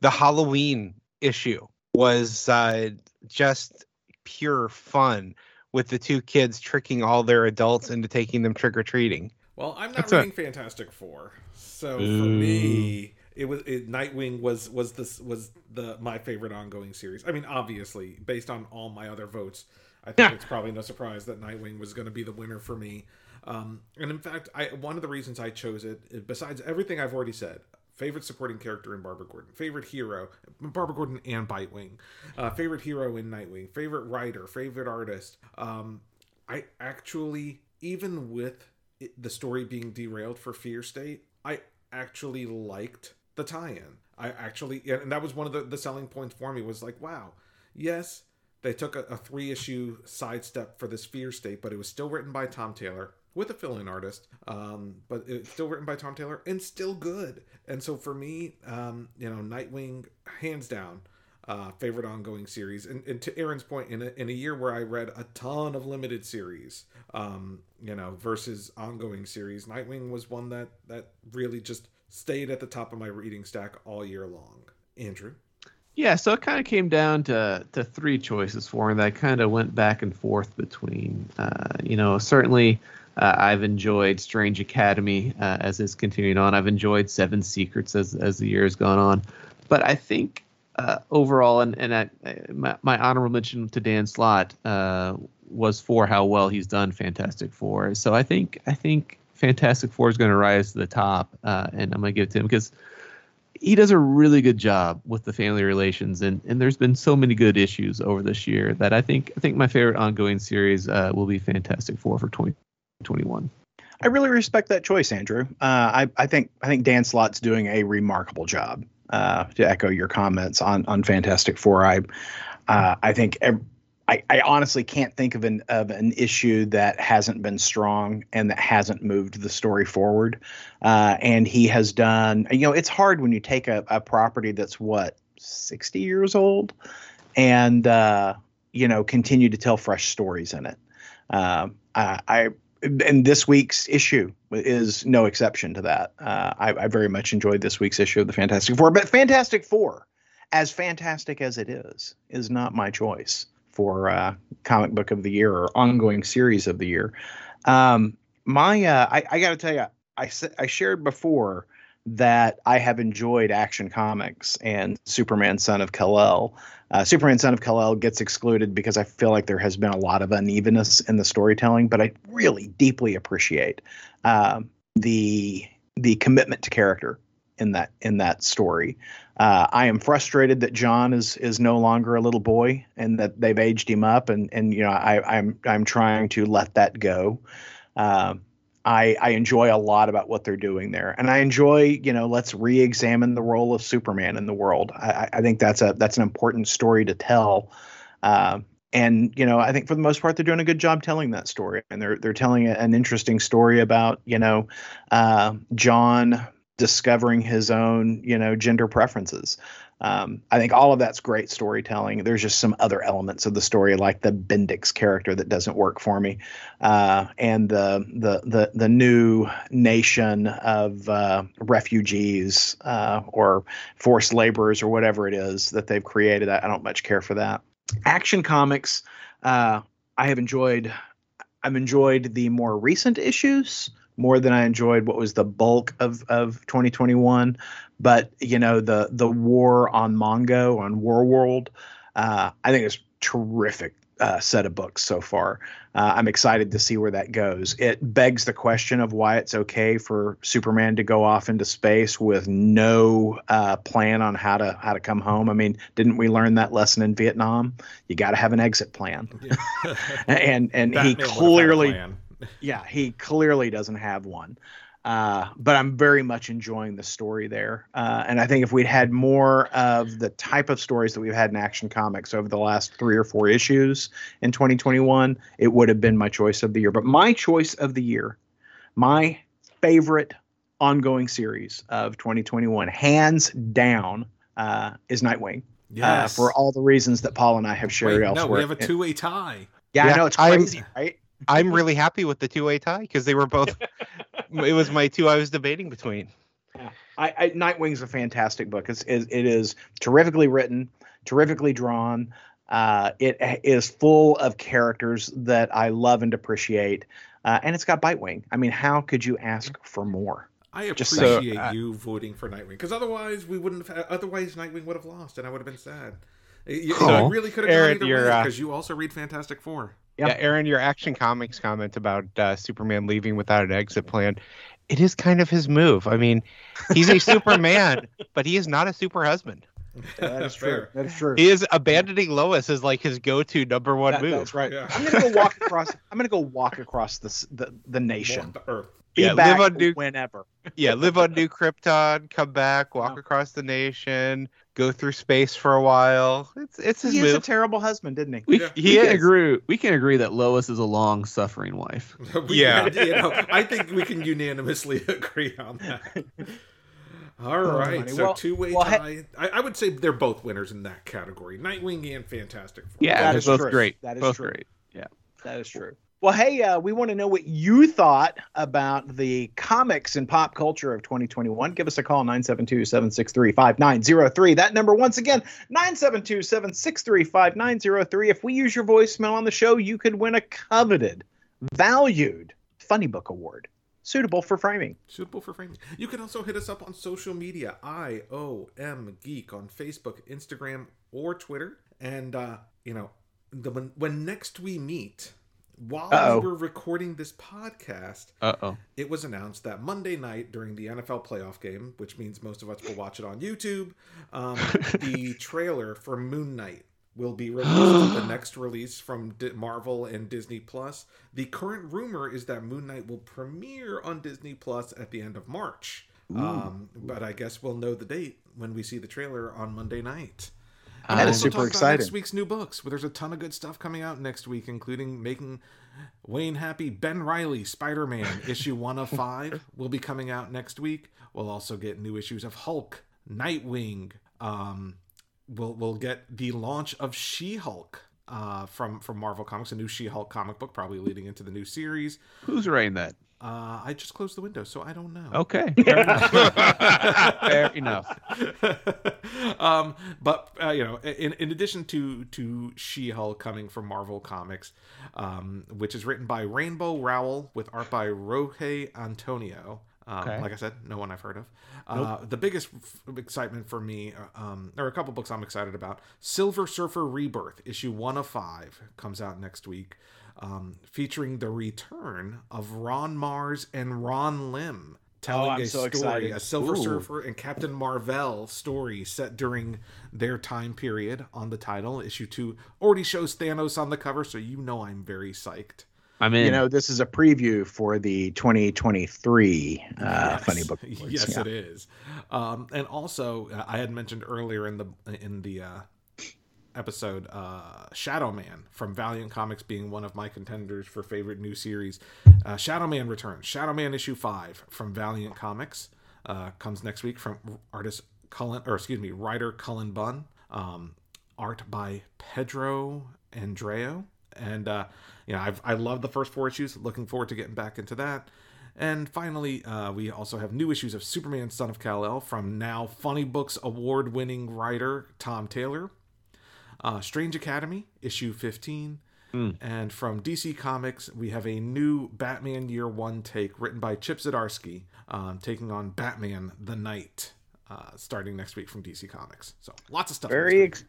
C: The Halloween issue was uh, just pure fun with the two kids tricking all their adults into taking them trick or treating.
B: Well, I'm not That's reading a... Fantastic Four, so Ooh. for me, it was it, Nightwing was was this was the my favorite ongoing series. I mean, obviously, based on all my other votes, I think [laughs] it's probably no surprise that Nightwing was going to be the winner for me. Um, and in fact, I one of the reasons I chose it, besides everything I've already said, favorite supporting character in Barbara Gordon, favorite hero, Barbara Gordon and Bitewing, uh, favorite hero in Nightwing, favorite writer, favorite artist. Um, I actually, even with it, the story being derailed for Fear State, I actually liked the tie-in. I actually, and that was one of the, the selling points for me was like, wow, yes, they took a, a three issue sidestep for this Fear State, but it was still written by Tom Taylor with a fill-in artist, um, but it's still written by Tom Taylor and still good. And so for me, um, you know, Nightwing, hands down, uh, favorite ongoing series. And, and to Aaron's point, in a, in a year where I read a ton of limited series, um, you know, versus ongoing series, Nightwing was one that that really just stayed at the top of my reading stack all year long. Andrew.
D: Yeah, so it kind of came down to to three choices for me that I kind of went back and forth between. Uh, you know, certainly uh, I've enjoyed Strange Academy uh, as it's continuing on. I've enjoyed Seven Secrets as as the year has gone on, but I think uh, overall, and and I, my, my, honorable mention to Dan Slott uh, was for how well he's done Fantastic Four. So I think I think Fantastic Four is going to rise to the top, uh, and I'm going to give it to him because he does a really good job with the family relations, and and there's been so many good issues over this year that I think I think my favorite ongoing series uh, will be Fantastic Four for 2021.
A: I really respect that choice, Andrew. Uh, I, I think I think Dan Slott's doing a remarkable job. Uh, to echo your comments on on Fantastic Four, I uh, I think I, I honestly can't think of an of an issue that hasn't been strong and that hasn't moved the story forward. Uh, and he has done. You know, it's hard when you take a, a property that's what sixty years old, and uh, you know continue to tell fresh stories in it. Uh, I, I and this week's issue is no exception to that. Uh, I, I very much enjoyed this week's issue of the Fantastic Four, but Fantastic Four, as fantastic as it is, is not my choice for uh, comic book of the year or ongoing series of the year. Um, my, uh, I, I got to tell you, I I shared before that I have enjoyed Action Comics and Superman Son of Kal-El. Uh, Superman Son of Kal-El gets excluded because I feel like there has been a lot of unevenness in the storytelling, but I really deeply appreciate uh, the the commitment to character in that in that story. Uh, I am frustrated that John is is no longer a little boy and that they've aged him up, and and you know I, I'm I'm trying to let that go. Uh, I, I enjoy a lot about what they're doing there, and I enjoy you know let's re-examine the role of Superman in the world. I, I think that's a that's an important story to tell, uh, and you know I think for the most part they're doing a good job telling that story, and they're they're telling an interesting story about you know uh, John discovering his own you know gender preferences um, I think all of that's great storytelling. There's just some other elements of the story, like the Bendix character, that doesn't work for me, uh, and the the the the new nation of uh, refugees uh, or forced laborers or whatever it is that they've created. I, I don't much care for that. Action Comics, uh, I have enjoyed. I've enjoyed the more recent issues more than I enjoyed what was the bulk of of 2021. But you know the the war on Mongul on Warworld, uh, I think it's terrific uh, set of books so far. Uh, I'm excited to see where that goes. It begs the question of why it's okay for Superman to go off into space with no uh, plan on how to how to come home. I mean, didn't we learn that lesson in Vietnam? You got to have an exit plan. Yeah. [laughs] and and he clearly, yeah, he clearly doesn't have one. Uh, but I'm very much enjoying the story there. Uh, and I think if we'd had more of the type of stories that we've had in Action Comics over the last three or four issues in 2021, it would have been my choice of the year. But my choice of the year, my favorite ongoing series of 2021, hands down, uh, is Nightwing. Uh, yes. for all the reasons that Paul and I have shared Wait, elsewhere.
B: No, we have a two-way tie.
A: Yeah, yeah I know it's crazy, I'm, right?
C: I'm really happy with the two-way tie because they were both it was my two I was debating between.
A: Yeah. I, I Nightwing's a fantastic book. It's it, it is terrifically written, terrifically drawn. Uh, it is full of characters that I love and appreciate, uh, and it's got Bitewing. I mean, how could you ask for more?
B: I appreciate so, uh, you voting for Nightwing because otherwise we wouldn't have. Otherwise, Nightwing would have lost, and I would have been sad. You, oh, really could have Aaron, gone either way because uh, you also read Fantastic Four.
C: Yep. Yeah, Aaron, your Action Comics comment about uh, Superman leaving without an exit plan, it is kind of his move. I mean, he's a [laughs] Superman, but he is not a super husband.
A: Yeah, that is [laughs] true. That is true.
C: He is abandoning Lois as like his go-to number one that, move.
A: That's right. Yeah. I'm gonna go walk [laughs] across. I'm gonna go walk across the the, the nation.
B: Walk the earth.
A: Be yeah, live on new whenever.
C: yeah, live on New Krypton, come back, walk across the nation, go through space for a while. It's it's his
A: he
C: move.
A: is a terrible husband, didn't he?
D: We, yeah. he we can agree. We can agree that Lois is a long suffering wife. [laughs]
B: we, yeah, you know, I think we can unanimously [laughs] agree on that. All right, oh, so well, two way well, tie. I, I, would say they're both winners in that category: Nightwing and Fantastic Four.
C: Yeah, that is both true. great. That is both true. great.
A: Yeah, that is true. Well, hey, uh, we want to know what you thought about the comics and pop culture of 2021. Give us a call, 972 763 5903. That number, once again, 972 763 5903. If we use your voicemail on the show, you could win a coveted, valued Funny Book Award. Suitable for framing.
B: Suitable for framing. You can also hit us up on social media. I O M Geek on Facebook, Instagram, or Twitter. And, uh, you know, the, when, when next we meet, while Uh-oh. we were recording this podcast,
C: Uh-oh.
B: it was announced that Monday night during the NFL playoff game, which means most of us will watch it on YouTube, um, [laughs] the trailer for Moon Knight will be released. On the [gasps] next release from D- Marvel and Disney Plus. The current rumor is that Moon Knight will premiere on Disney Plus at the end of March. Um, but I guess we'll know the date when we see the trailer on Monday night.
A: That is super exciting.
B: Next week's new books. where There's a ton of good stuff coming out next week, including making Wayne happy. Ben Reilly, Spider Man, [laughs] issue one of five, will be coming out next week. We'll also get new issues of Hulk, Nightwing. Um, we'll we'll get the launch of She Hulk uh, from from Marvel Comics, a new She-Hulk comic book, probably leading into the new series.
D: Who's writing that?
B: Uh, I just closed the window, so I don't know.
D: Okay. Fair enough. [laughs] Fair enough.
B: um, but uh, you know, in, in addition to to She-Hulk coming from Marvel Comics, um, which is written by Rainbow Rowell with art by Roge Antonio. Um,
D: Okay.
B: Like I said, no one I've heard of. Uh, the biggest f- excitement for me, uh, um, or a couple books I'm excited about. Silver Surfer Rebirth, issue one of five, comes out next week, um, featuring the return of Ron Marz and Ron Lim. Telling
A: Oh,
B: a
A: so
B: story,
A: excited.
B: a Silver
A: Ooh.
B: Surfer and Captain Marvel story set during their time period on the title. Issue two already shows Thanos on the cover, so you know I'm very psyched.
D: I'm in.
A: You know, this is a preview for the 2023 uh,
B: Yes.
A: Funny Book [laughs] Awards.
B: Yes,
A: Yeah.
B: it is. Um, and also, uh, I had mentioned earlier in the in the uh, episode, uh, Shadow Man from Valiant Comics being one of my contenders for favorite new series. Uh, Shadow Man returns. Shadow Man issue five from Valiant Comics uh, comes next week from artist Cullen, or excuse me, writer Cullen Bunn. Um, art by Pedro Andreo. And uh, yeah, I've I love the first four issues. Looking forward to getting back into that. And finally, uh, we also have new issues of Superman Son of Kal-El from now Funny Books award-winning writer Tom Taylor. Uh, Strange Academy, issue 15. And from DC Comics, we have a new Batman Year One take written by Chip Zdarsky, um, taking on Batman the Knight, uh, starting next week from DC Comics. So lots of stuff.
A: Very, ex-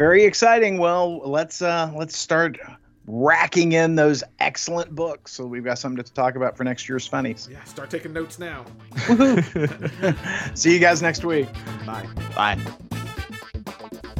A: very exciting. Well, let's uh, let's start racking in those excellent books. So we've got something to talk about for next year's funnies.
B: yeah, start taking notes now. [laughs]
A: See you guys next week.
B: Bye.
D: Bye.